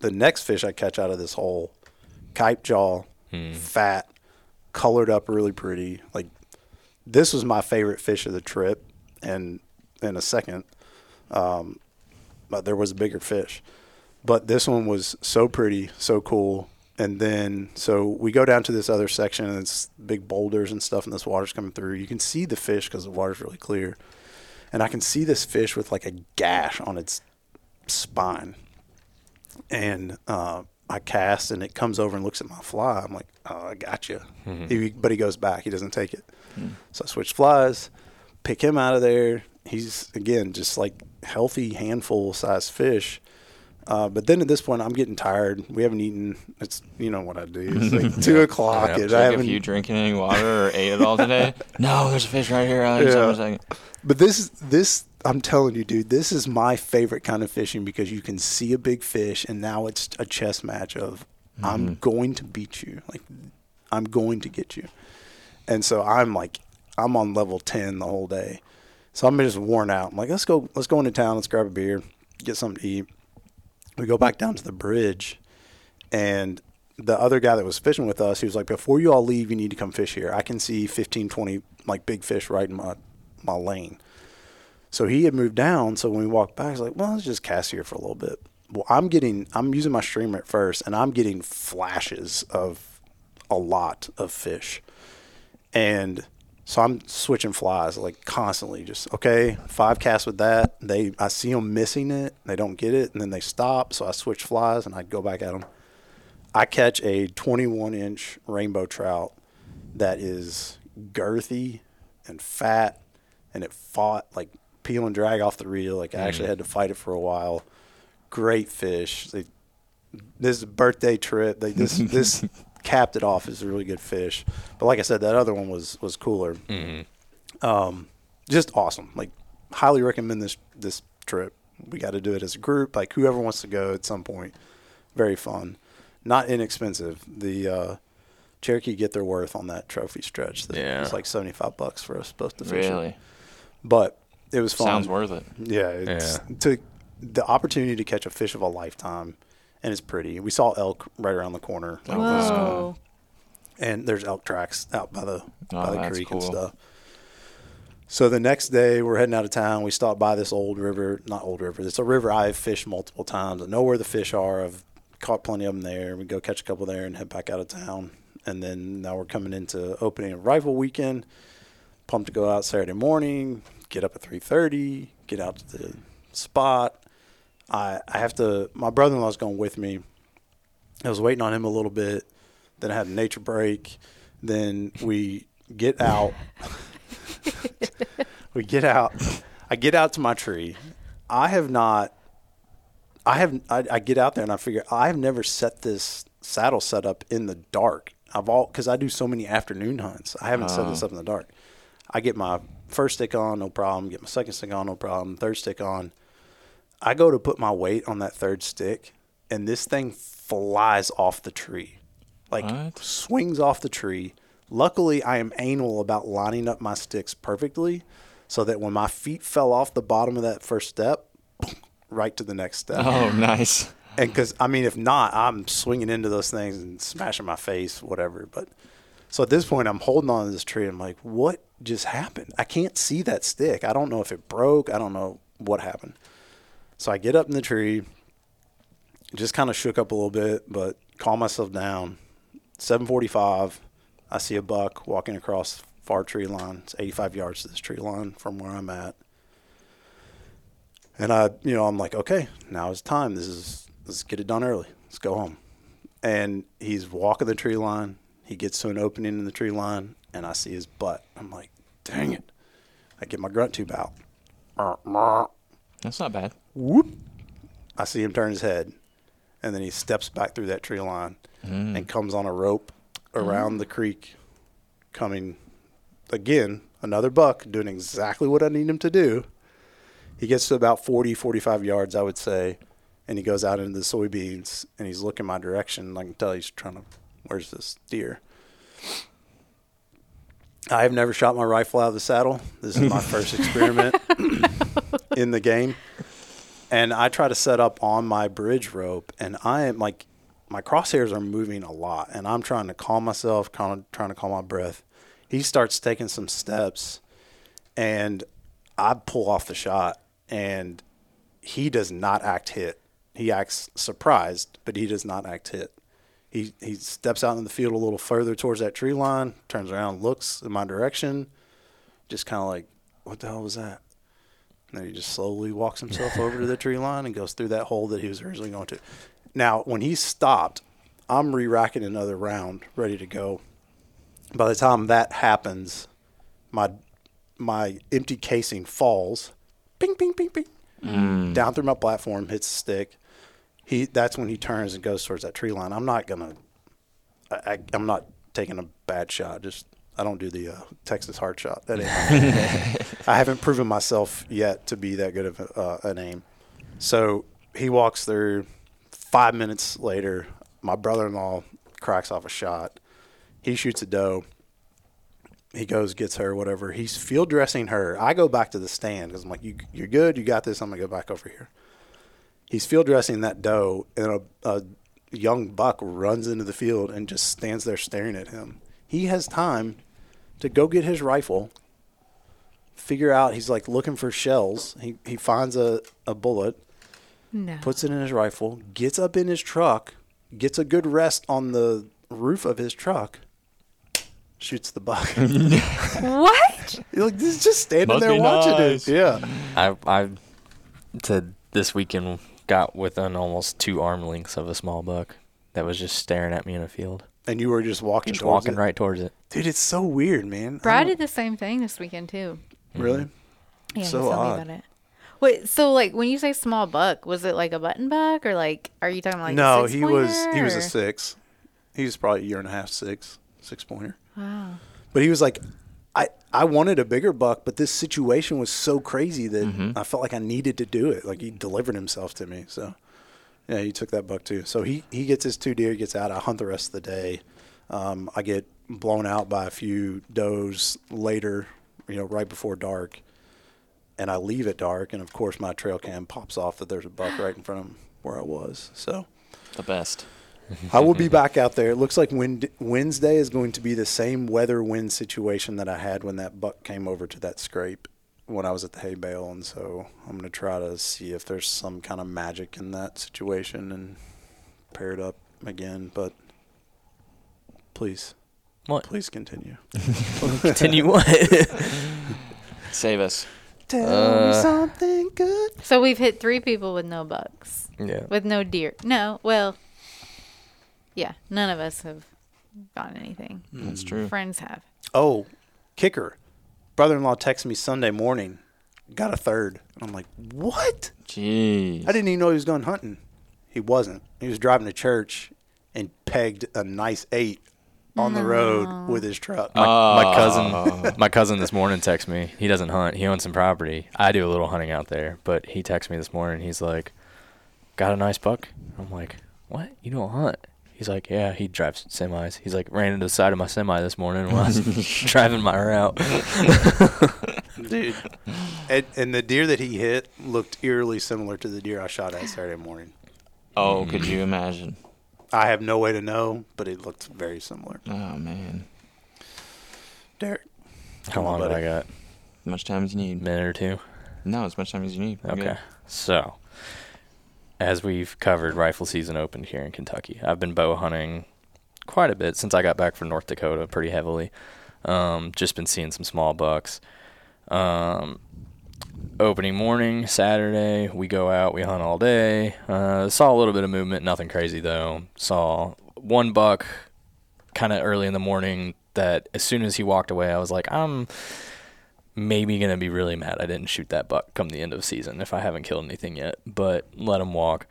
the next fish I catch out of this hole, kype jaw, fat, colored up really pretty. Like this was my favorite fish of the trip, and in a second, um, but there was a bigger fish. But this one was so pretty, so cool. And then, so we go down to this other section, and it's big boulders and stuff, and this water's coming through. You can see the fish because the water's really clear. And I can see this fish with like a gash on its spine. And uh, I cast, and it comes over and looks at my fly. I'm like, oh, I got you. He, but he goes back. He doesn't take it. So I switch flies, pick him out of there. He's, again, just like healthy handful size fish. Uh, but then at this point, I'm getting tired. We haven't eaten. It's you know what I do. It's like two o'clock. I Check if haven't. you drinking any water or ate at all today. no, there's a fish right here. Yeah. Hold on a second. But this this I'm telling you, dude, this is my favorite kind of fishing because you can see a big fish, and now it's a chess match of I'm mm-hmm. going to beat you, like I'm going to get you, and so I'm like I'm on level ten the whole day, so I'm just worn out. I'm like, let's go, let's go into town, let's grab a beer, get something to eat. We go back down to the bridge, and the other guy that was fishing with us, he was like, before you all leave, you need to come fish here. I can see 15, 20 like big fish right in my my lane. So he had moved down. So when we walked back, he's like, well, let's just cast here for a little bit. Well, I'm getting, I'm using my streamer at first, and I'm getting flashes of a lot of fish. And so I'm switching flies like constantly, just okay, five casts with that. They, I see them missing it, they don't get it, and then they stop. So I switch flies and I go back at them. I catch a 21 inch rainbow trout that is girthy and fat, and it fought like peel and drag off the reel. Like I actually had to fight it for a while. Great fish. They, this is a birthday trip. They this this capped it off as a really good fish. But like I said, that other one was was cooler. Um, just awesome. Like highly recommend this this trip. We got to do it as a group. Like whoever wants to go at some point. Very fun. Not inexpensive. The uh, Cherokee get their worth on that trophy stretch. That Yeah. It's like seventy five bucks for us both to fish. it. Really? But it was fun. Sounds worth it. Yeah, it's to the opportunity to catch a fish of a lifetime, and it's pretty. We saw elk right around the corner, Oh, wow. Whoa. and there's elk tracks out by the Oh, by the creek cool. and stuff. So the next day, we're heading out of town. We stop by this old river, not old river. It's a river I've fished multiple times. I know where the fish are. I've caught plenty of them there. We go catch a couple there and head back out of town. And then now we're coming into opening of rifle weekend. Pumped to go out Saturday morning. Get up at three thirty. Get out to the spot. I I have to. My brother-in-law's going with me. I was waiting on him a little bit. Then I had a nature break. Then we get out. we get out. I get out to my tree. I have not. I have. I, I get out there and I figure I have never set this saddle set up in the dark. I've all because I do so many afternoon hunts. I haven't set this oh. up in the dark. I get my first stick on, no problem. Get my second stick on, no problem. Third stick on. I go to put my weight on that third stick, and this thing flies off the tree, like What? swings off the tree. Luckily, I am anal about lining up my sticks perfectly, so that when my feet fell off the bottom of that first step, right to the next step. Oh, nice. And because I mean, if not, I'm swinging into those things and smashing my face, whatever. But so at this point, I'm holding on to this tree. I'm like, what just happened? I can't see that stick. I don't know if it broke. I don't know what happened. So I get up in the tree, just kind of shook up a little bit, but calm myself down. 7:45, I see a buck walking across far tree line. It's 85 yards to this tree line from where I'm at. And I, you know, I'm like, okay, now is time. This is let's get it done early. Let's go home. And he's walking the tree line. He gets to an opening in the tree line, and I see his butt. I'm like, dang it! I get my grunt tube out. That's not bad. Whoop! I see him turn his head, and then he steps back through that tree line mm. and comes on a rope mm. around the creek, coming again. Another buck doing exactly what I need him to do. He gets to about 40, 45 yards, I would say, and he goes out into the soybeans and he's looking my direction. I can tell he's trying to, where's this deer? I have never shot my rifle out of the saddle. This is my first experiment in the game. And I try to set up on my bridge rope, and I am like, my crosshairs are moving a lot, and I'm trying to calm myself, kind of trying to calm my breath. He starts taking some steps, and I pull off the shot, and he does not act hit. He acts surprised, but he does not act hit. He he steps out in the field a little further towards that tree line, turns around, looks in my direction, just kind of like, what the hell was that? And then he just slowly walks himself over to the tree line and goes through that hole that he was originally going to. Now, when he stopped, I'm re-racking another round, ready to go. By the time that happens, my my empty casing falls, ping, ping, ping, ping, mm. down through my platform, hits the stick. He that's when he turns and goes towards that tree line. I'm not gonna, I, I'm not taking a bad shot. Just I don't do the uh, Texas heart shot. That ain't I haven't proven myself yet to be that good of a, uh, an aim. So he walks through. Five minutes later, my brother-in-law cracks off a shot. He shoots a doe. He goes, gets her, whatever. He's field dressing her. I go back to the stand because I'm like, you, you're good. You got this. I'm gonna go back over here. He's field dressing that doe, and a, a young buck runs into the field and just stands there staring at him. He has time to go get his rifle, figure out he's like looking for shells. He he finds a, a bullet, No. puts it in his rifle, gets up in his truck, gets a good rest on the roof of his truck, shoots the buck. what? You're like he's just standing Must there watching nice. it. Yeah. I I to this weekend got within almost two arm lengths of a small buck that was just staring at me in a field, And you were just walking just towards walking it. right towards it. Dude, it's so weird, man. I Brad did the same thing this weekend too. Mm-hmm. Really? Yeah, So he told odd. me about it. Wait, so like when you say small buck, was it like a button buck or like are you talking like a no, he was he was a six. He was probably a year and a half, six, six pointer. Wow. But he was like, I wanted a bigger buck, but this situation was so crazy that I felt like I needed to do it. Like he delivered himself to me. So yeah, he took that buck too. So he he gets his two deer, gets out. I hunt the rest of the day. Um, I get blown out by a few does later, you know, right before dark. And I leave at dark, and of course my trail cam pops off that there's a buck right in front of where I was. So The best. I will be back out there. It looks like Wed- Wednesday is going to be the same weather wind situation that I had when that buck came over to that scrape when I was at the hay bale, and so I'm going to try to see if there's some kind of magic in that situation and pair it up again. But please, What? please continue. Continue what? Save us. Tell Uh, me something good. So we've hit three people with no bucks, yeah. with no deer. No, well, yeah, none of us have gotten anything. That's mm-hmm. true. Friends have. Oh, kicker. Brother-in-law texted me Sunday morning. Got a third. And I'm like, what? Jeez. I didn't even know he was going hunting. He wasn't. He was driving to church and pegged a nice eight on the road with his truck. My, my Oh. cousin, my cousin this morning texted me. He doesn't hunt. He owns some property. I do a little hunting out there, but he texted me this morning. He's like, "Got a nice buck." I'm like, "What? You don't hunt?" He's like, "Yeah." He drives semis. He's like, ran into the side of my semi this morning when I was driving my route. Dude. and, and the deer that he hit looked eerily similar to the deer I shot at Saturday morning. Oh, could mm-hmm. you imagine? I have no way to know, but it looked very similar. Oh man. Derek. How Come on, long do. I got? As much time as you need. minute or two. No, as much time as you need. We're Okay. good. So, as we've covered, rifle season opened here in Kentucky. I've been bow hunting quite a bit since I got back from North Dakota, pretty heavily. Um, just been seeing some small bucks. Um, opening morning, Saturday, we go out, we hunt all day. Uh, saw a little bit of movement, nothing crazy though. Saw one buck kind of early in the morning that as soon as he walked away, I was like, I'm maybe gonna be really mad I didn't shoot that buck come the end of season if I haven't killed anything yet. But let him walk.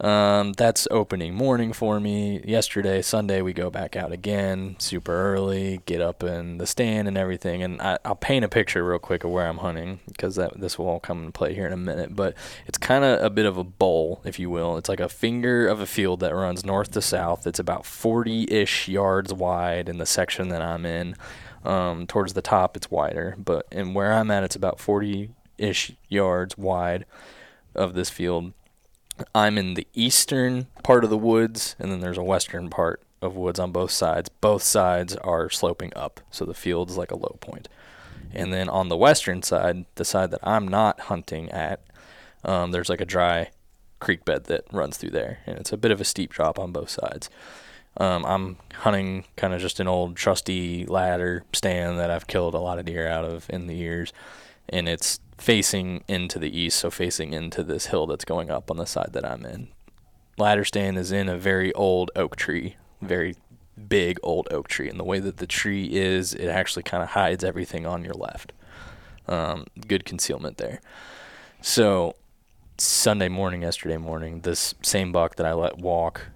Um, that's opening morning for me. Yesterday, Sunday, we go back out again, super early, get up in the stand and everything. And I, I'll paint a picture real quick of where I'm hunting because that this will all come into play here in a minute. But it's kind of a bit of a bowl, if you will. It's like a finger of a field that runs north to south. It's about 40-ish yards wide in the section that I'm in. Um, towards the top, it's wider, but and where I'm at, it's about 40-ish yards wide of this field. I'm in the eastern part of the woods, and then there's a western part of woods on both sides. Both sides are sloping up, so the field's like a low point. And then on the western side, the side that I'm not hunting at, um, there's like a dry creek bed that runs through there, and it's a bit of a steep drop on both sides. Um, I'm hunting kind of just an old trusty ladder stand that I've killed a lot of deer out of in the years, and it's facing into the east, so facing into this hill that's going up on the side that I'm in. Ladder stand is in a very old oak tree, very big old oak tree, and the way that the tree is, it actually kind of hides everything on your left. Um, good concealment there. So Sunday morning, yesterday morning, this same buck that I let walk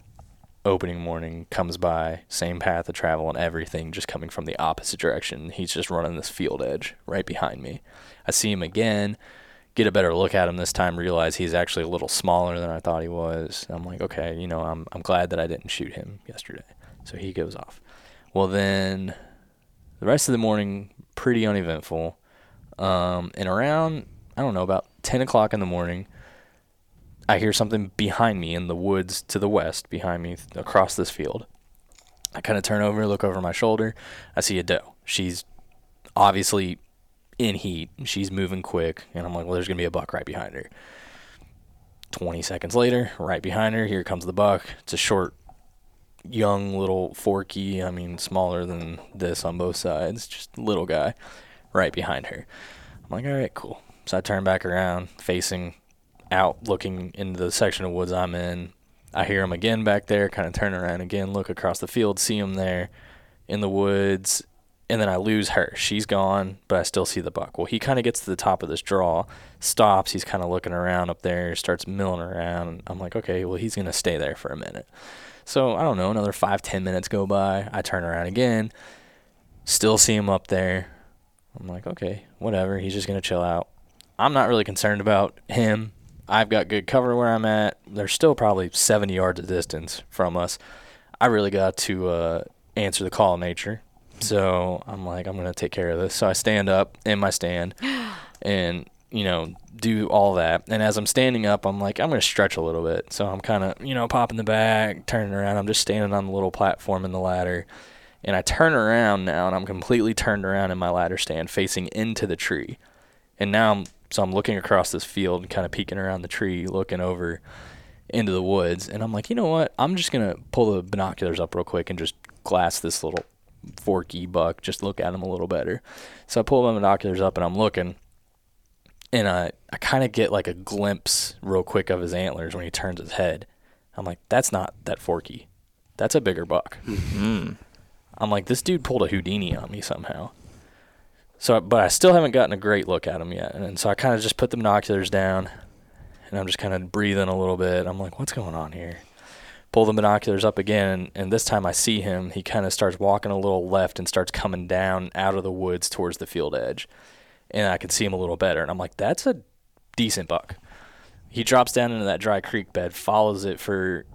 opening morning comes by, same path of travel and everything, just coming from the opposite direction. He's just running this field edge right behind me. I see him again, get a better look at him this time, realize he's actually a little smaller than I thought he was. I'm like, okay, you know, I'm I'm glad that I didn't shoot him yesterday. So he goes off. Well then the rest of the morning pretty uneventful. Um, and around I don't know, about ten o'clock in the morning, I hear something behind me in the woods to the west, behind me th- across this field. I kind of turn over, look over my shoulder. I see a doe. She's obviously in heat. She's moving quick, and I'm like, well, there's gonna be a buck right behind her. Twenty seconds later, right behind her, here comes the buck. It's a short, young little forky. I mean, smaller than this on both sides. Just a little guy, right behind her. I'm like, all right, cool. So I turn back around, facing out, looking into the section of woods I'm in. I hear him again back there, kind of turn around again, look across the field, see him there in the woods, and then I lose her. She's gone, but I still see the buck. Well, he kind of gets to the top of this draw, stops. He's kind of looking around up there, starts milling around. I'm like, okay, well, he's going to stay there for a minute. So I don't know, another five, ten minutes go by. I turn around again, still see him up there. I'm like, okay, whatever. He's just going to chill out. I'm not really concerned about him. I've got good cover where I'm at. They're still probably 70 yards of distance from us. I really got to uh, answer the call of nature. So I'm like, I'm going to take care of this. So I stand up in my stand and you know, do all that. And as I'm standing up, I'm like, I'm going to stretch a little bit. So I'm kind of, you know, popping the back, turning around. I'm just standing on the little platform in the ladder. And I turn around now and I'm completely turned around in my ladder stand facing into the tree. And now I'm, so I'm looking across this field and kind of peeking around the tree, looking over into the woods. And I'm like, you know what? I'm just going to pull the binoculars up real quick and just glass this little forky buck, just look at him a little better. So I pull my binoculars up and I'm looking and I, I kind of get like a glimpse real quick of his antlers when he turns his head. I'm like, that's not that forky. That's a bigger buck. Mm-hmm. I'm like, this dude pulled a Houdini on me somehow. So, but I still haven't gotten a great look at him yet. And, so I kind of just put the binoculars down and I'm just kind of breathing a little bit. I'm like, what's going on here? Pull the binoculars up again, and, and this time I see him. He kind of starts walking a little left and starts coming down out of the woods towards the field edge and I can see him a little better. And I'm like, that's a decent buck. He drops down into that dry creek bed, follows it for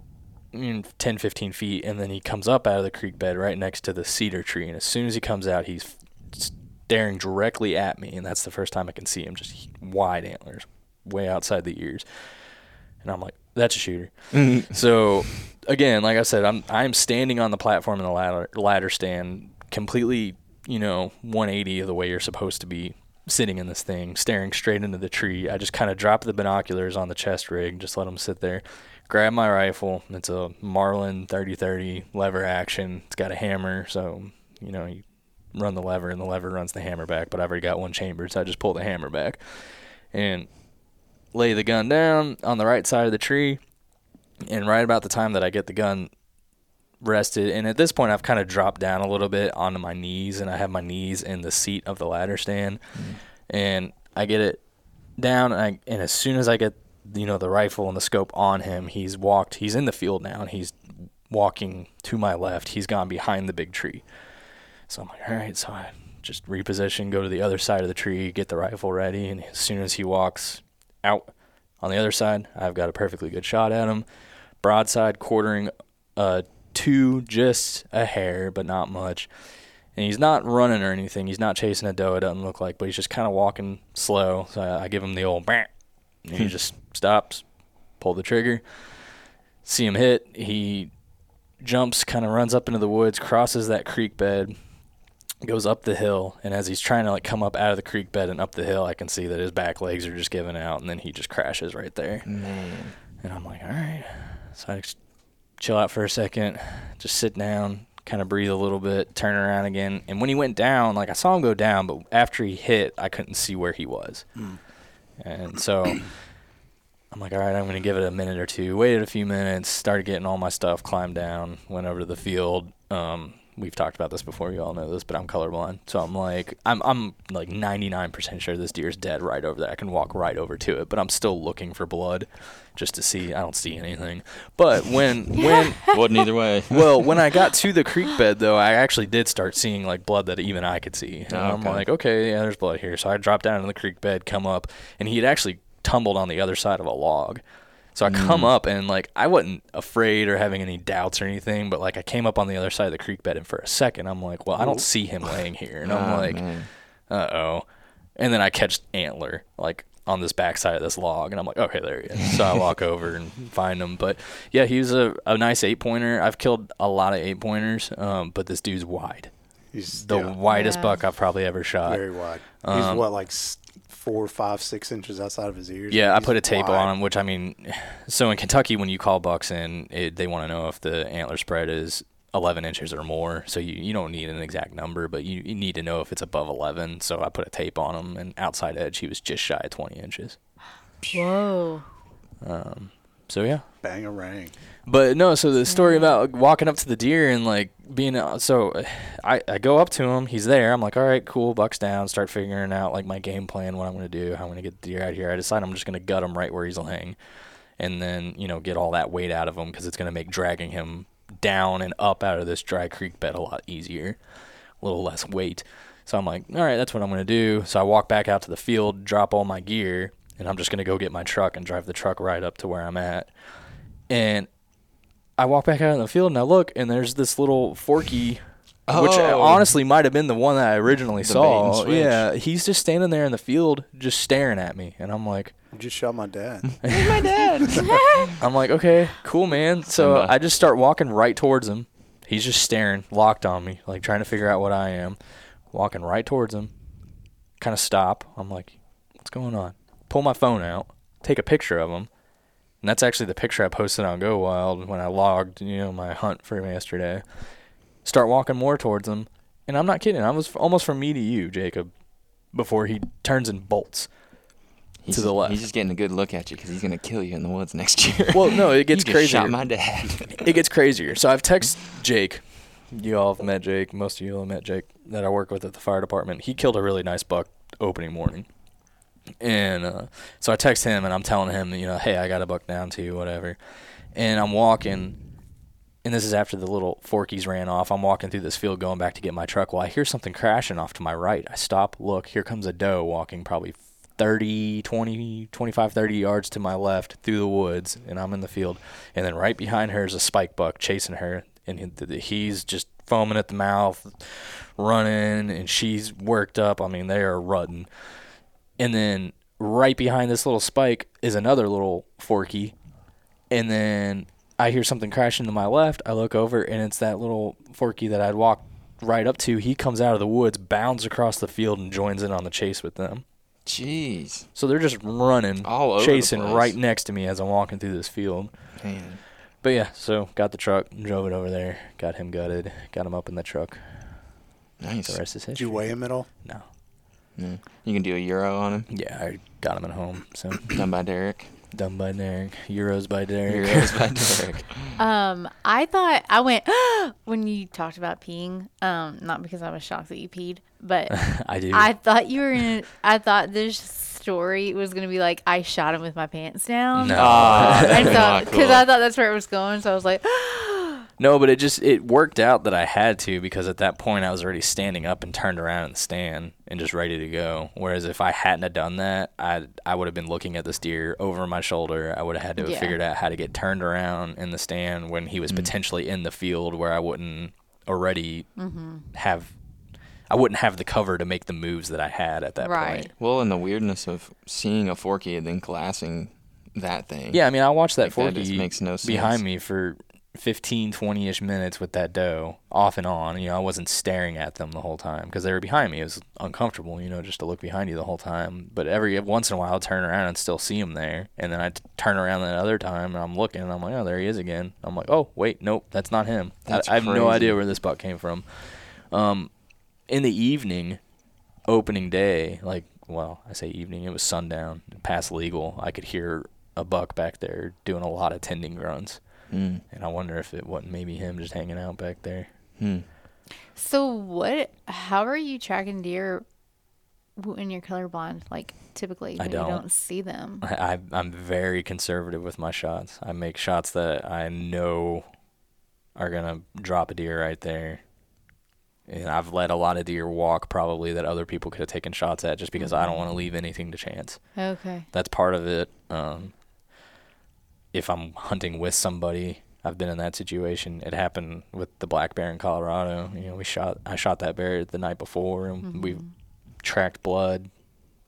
10, 15 feet, and then he comes up out of the creek bed right next to the cedar tree. And as soon as he comes out, he's staring directly at me, and that's the first time I can see him, just wide antlers, way outside the ears. And I'm like, that's a shooter. Mm-hmm. so again, like I said, I'm I'm standing on the platform in the ladder ladder stand, completely, you know, 180 of the way you're supposed to be sitting in this thing, staring straight into the tree. I just kind of drop the binoculars on the chest rig, just let them sit there. Grab my rifle. It's a Marlin 30-30 lever action. It's got a hammer, so you know you run the lever and the lever runs the hammer back. But I've already got one chamber, so I just pull the hammer back and lay the gun down on the right side of the tree. And right about the time that I get the gun rested, and at this point I've kind of dropped down a little bit onto my knees, and I have my knees in the seat of the ladder stand, mm-hmm. and I get it down, and, I, and as soon as I get you know the rifle and the scope on him, he's walked, he's in the field now, and he's walking to my left. He's gone behind the big tree, so I'm like, all right, so I just reposition, go to the other side of the tree, get the rifle ready, and as soon as he walks out on the other side, I've got a perfectly good shot at him. Broadside, quartering uh, to, just a hair, but not much. And he's not running or anything. He's not chasing a doe. It doesn't look like, but he's just kind of walking slow. So I, I, give him the old. And he hmm. just stops, pull the trigger, see him hit. He jumps, kind of runs up into the woods, crosses that creek bed, goes up the hill, and as he's trying to like come up out of the creek bed and up the hill, I can see that his back legs are just giving out, and then he just crashes right there. Man. And I'm like, all right. So I just chill out for a second, just sit down, kind of breathe a little bit, turn around again. And when he went down, like I saw him go down, but after he hit, I couldn't see where he was. Mm. And so I'm like, all right, I'm going to give it a minute or two. Waited a few minutes, started getting all my stuff, climbed down, went over to the field. Um, we've talked about this before. You all know this, but I'm colorblind, so I'm like, I'm I'm like 99% sure this deer's dead right over there. I can walk right over to it, but I'm still looking for blood, just to see. I don't see anything. But when when wasn't either way. well, when I got to the creek bed though, I actually did start seeing like blood that even I could see. And oh, okay. I'm like, okay, yeah, there's blood here. So I dropped down in the creek bed, come up, and he had actually tumbled on the other side of a log. So I come mm. up and like I wasn't afraid or having any doubts or anything, but like I came up on the other side of the creek bed and for a second I'm like, well, I don't see him laying here, and I'm oh, like, uh oh, and then I catch antler like on this backside of this log, and I'm like, okay, there he is. So I walk over and find him, but yeah, he was a, a nice eight pointer. I've killed a lot of eight pointers, um, but this dude's wide. He's the yeah. widest yeah. buck I've probably ever shot. Very wide. He's um, what like four, five, six inches outside of his ears. Yeah, I put a tape wide. on him, which I mean, so in Kentucky, when you call bucks in, it, they want to know if the antler spread is 11 inches or more. So you, you don't need an exact number, but you, you need to know if it's above 11. So I put a tape on him, and outside edge, he was just shy of 20 inches. Whoa. Um, so yeah. Bang a rang. But no, so the story about walking up to the deer and like being uh, so I, I go up to him, he's there. I'm like, all right, cool, bucks down, start figuring out like my game plan, what I'm gonna do, how I'm gonna get the deer out here. I decide I'm just gonna gut him right where he's laying, and then you know get all that weight out of him because it's gonna make dragging him down and up out of this dry creek bed a lot easier, a little less weight. So I'm like, all right, that's what I'm gonna do. So I walk back out to the field, drop all my gear, and I'm just gonna go get my truck and drive the truck right up to where I'm at. And I walk back out in the field and I look, and there's this little forky which Oh. honestly might have been the one that I originally The saw. Yeah, he's just standing there in the field, just staring at me, and I'm like, You just shot my dad. My dad. I'm like, okay, cool, man. So Simba. I just start walking right towards him. He's just staring, locked on me, like trying to figure out what I am. Walking right towards him. Kind of stop. I'm like, what's going on? Pull my phone out, take a picture of him. And that's actually the picture I posted on Go Wild when I logged, you know, my hunt for him yesterday. Start walking more towards him, and I'm not kidding. I was almost from me to you, Jacob, before he turns and bolts. He's to the just- left. He's just getting a good look at you because he's gonna kill you in the woods next year. Well, no, it gets crazier. Shot my dad. it gets crazier. So I've texted Jake. You all have met Jake. Most of you all have met Jake that I work with at the fire department. He killed a really nice buck opening morning. And uh, so I text him and I'm telling him, you know, hey, I got a buck down to you, whatever. And I'm walking, and this is after the little forkies ran off. I'm walking through this field going back to get my truck. Well, I hear something crashing off to my right. I stop, look, here comes a doe walking probably 30, 20, 25, 30 yards to my left through the woods, and I'm in the field. And then right behind her is a spike buck chasing her, and he's just foaming at the mouth, running, and she's worked up. I mean, they are rutting. And then right behind this little spike is another little forky. And then I hear something crashing to my left. I look over, and it's that little forky that I'd walked right up to. He comes out of the woods, bounds across the field, and joins in on the chase with them. Jeez, So they're just running, All over chasing right next to me as I'm walking through this field. man. But yeah, so got the truck, drove it over there, got him gutted, got him up in the truck. Nice. The rest is history. Did you weigh him at all? No. Yeah. You can do a euro on him. Yeah, I got him at home. So Done by Derek. done by Derek. Euros by Derek. Euros by Derek. Um, I thought I went when you talked about peeing. Um, not because I was shocked that you peed, but I do. I thought you were in. I thought this story was gonna be like I shot him with my pants down. no. Ah, I that'd be thought not because cool. I thought that's where it was going. So I was like, No, but it just it worked out that I had to because at that point I was already standing up and turned around in the stand and just ready to go. Whereas if I hadn't have done that, I I would have been looking at this deer over my shoulder. I would have had to have Yeah. figured out how to get turned around in the stand when he was mm. potentially in the field where I wouldn't already mm-hmm. have I wouldn't have the cover to make the moves that I had at that Right. point. Well, and the weirdness of seeing a forky and then glassing that thing. Yeah, I mean, I watched that Like, that forky just makes no behind me for 15, 20 ish minutes with that doe off and on. You know, I wasn't staring at them the whole time because they were behind me. It was uncomfortable, you know, just to look behind you the whole time. But every once in a while, I'd turn around and still see him there. And then I'd turn around that other time and I'm looking and I'm like, oh, there he is again. I'm like, oh, wait, nope, that's not him. I, That's I have no idea where this buck came from. Um, in the evening, opening day, like, well, I say evening, it was sundown, past legal. I could hear a buck back there doing a lot of tending grunts. Mm. And I wonder if it wasn't maybe him just hanging out back there. Hmm. so what? How are you tracking deer when you're colorblind? Like typically, I when don't. you don't see them. I, I, I'm very conservative with my shots. I make shots that I know are going to drop a deer right there. And I've let a lot of deer walk probably that other people could have taken shots at just because I don't want to leave anything to chance. Okay. that's part of it. Um, if I'm hunting with somebody, I've been in that situation. It happened with the black bear in Colorado. You know, we shot. I shot that bear the night before, and we tracked blood.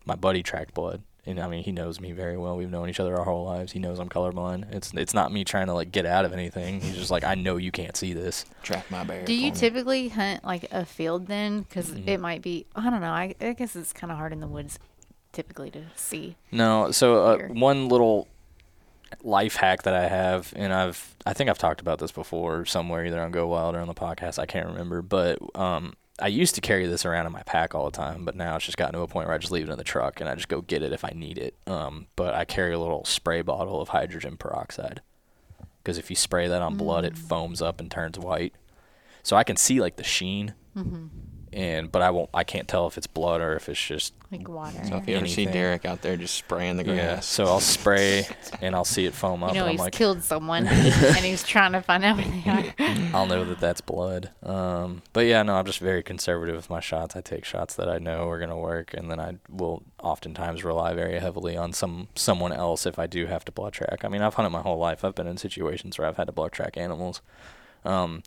My buddy tracked blood, and I mean, he knows me very well. We've known each other our whole lives. He knows I'm colorblind. It's it's not me trying to like get out of anything. He's just like, I know you can't see this. Track my bear. Do you for me. typically hunt like a field then? Because Mm-hmm. it might be. I don't know. I, I guess it's kind of hard in the woods, typically to see. No, so uh, one little life hack that I have, and I've I think I've talked about this before somewhere, either on Go Wild or on the podcast. I can't remember, but um, I used to carry this around in my pack all the time, but now it's just gotten to a point where I just leave it in the truck and I just go get it if I need it. Um, but I carry a little spray bottle of hydrogen peroxide because if you spray that on blood, it foams up and turns white. So I can see like the sheen, and but I won't. I can't tell if it's blood or if it's just Like water. So if you ever see. Derek out there just spraying the yeah. grass, So I'll spray and I'll see it foam up, you know, and I'm he's like, killed someone and he's trying to find out where they are. I'll know that that's blood. Um, but yeah, no, I'm just very conservative with my shots. I take shots that I know are gonna work, and then I will oftentimes rely very heavily on some someone else if I do have to blood track. I mean, I've hunted my whole life. I've been in situations where I've had to blood track animals. Um,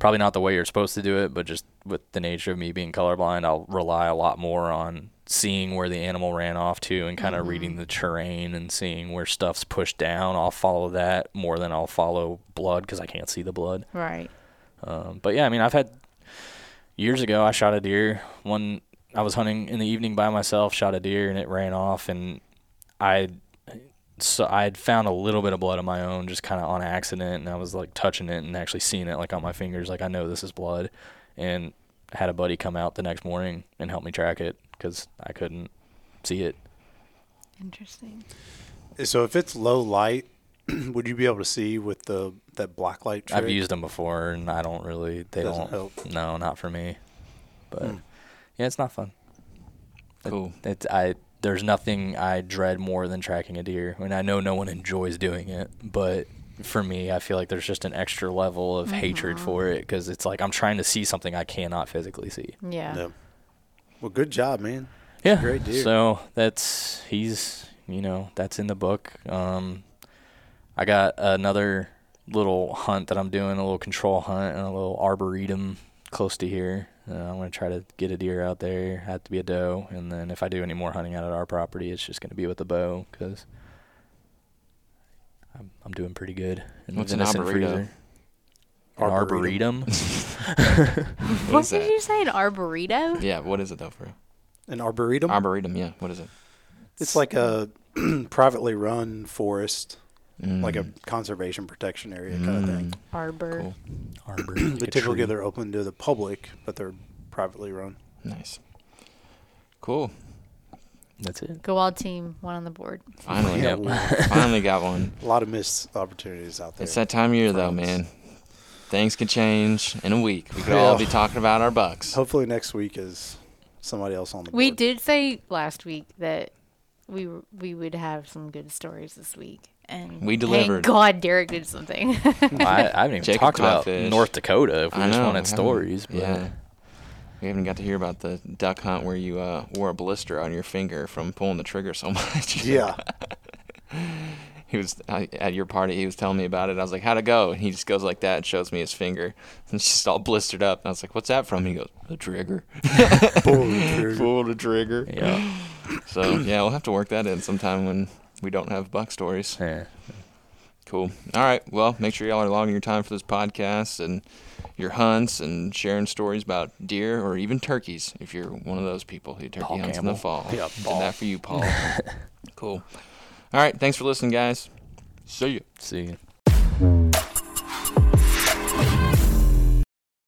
probably not the way you're supposed to do it, but just with the nature of me being colorblind, I'll rely a lot more on seeing where the animal ran off to and kind of reading the terrain and seeing where stuff's pushed down. I'll follow that more than I'll follow blood because I can't see the blood. Right. Um, but yeah, I mean, I've had years ago. I shot a deer. One I was hunting in the evening by myself, shot a deer, and it ran off, and I so I had found a little bit of blood of my own, just kind of on accident, and I was like touching it and actually seeing it like on my fingers, like I know this is blood, and had a buddy come out the next morning and help me track it because I couldn't see it. Interesting. So if it's low light, would you be able to see with the that black light trick? I've used them before, and I don't really. They Doesn't don't help. No, not for me. But Hmm. yeah, it's not fun. It- Cool. It, I there's nothing I dread more than tracking a deer. I mean, I know no one enjoys doing it, but for me, I feel like there's just an extra level of hatred for it because it's like I'm trying to see something I cannot physically see. Yeah. No. Well, good job, man. Yeah. Great deer. So that's he's you know that's in the book. Um, I got another little hunt that I'm doing, a little control hunt and a little arboretum close to here. Uh, I'm gonna try to get a deer out there. Have to be a doe, and then if I do any more hunting out at our property, it's just gonna be with the bow because I'm I'm doing pretty good. in What's an arboretum? arboreto? freezer. An Arboretum. arboretum. What What is did that? you say? An arboretum? Yeah, what is it though, for real? An arboretum. Arboretum, yeah. What is it? it's like a privately run forest, like a Mm, conservation protection area kind of thing. Arbor. Cool. Arbor. They like typically they're open to the public, but they're privately run. Nice. Cool. That's it. Go Wild Team, one on the board. Finally, Yeah, Yep. finally got one. A lot of missed opportunities out there. It's that time of year though, man. Things could change in a week. We could all be talking about our bucks. Hopefully next week is somebody else on the board. We did say last week that we we would have some good stories this week, and We thank delivered. God, Derek did something. I, I haven't even Jacob talked about fish. North Dakota if we I just know, wanted stories. But Yeah. We haven't got to hear about the duck hunt where you uh, wore a blister on your finger from pulling the trigger so much. Yeah. he was I, at your party. He was telling me about it. I was like, "How'd it go?" And he just goes like that and shows me his finger, and it's just all blistered up. And I was like, "What's that from?" He goes, "The trigger." Pull the trigger. Pull the trigger. yeah, So yeah, we'll have to work that in sometime when we don't have buck stories. yeah. Cool. All right. Well, make sure y'all are logging your time for this podcast and your hunts and sharing stories about deer or even turkeys if you're one of those people who turkey Paul hunts in the fall. Yeah, Did that for you, Paul. cool. All right. Thanks for listening, guys. See you. See. ya.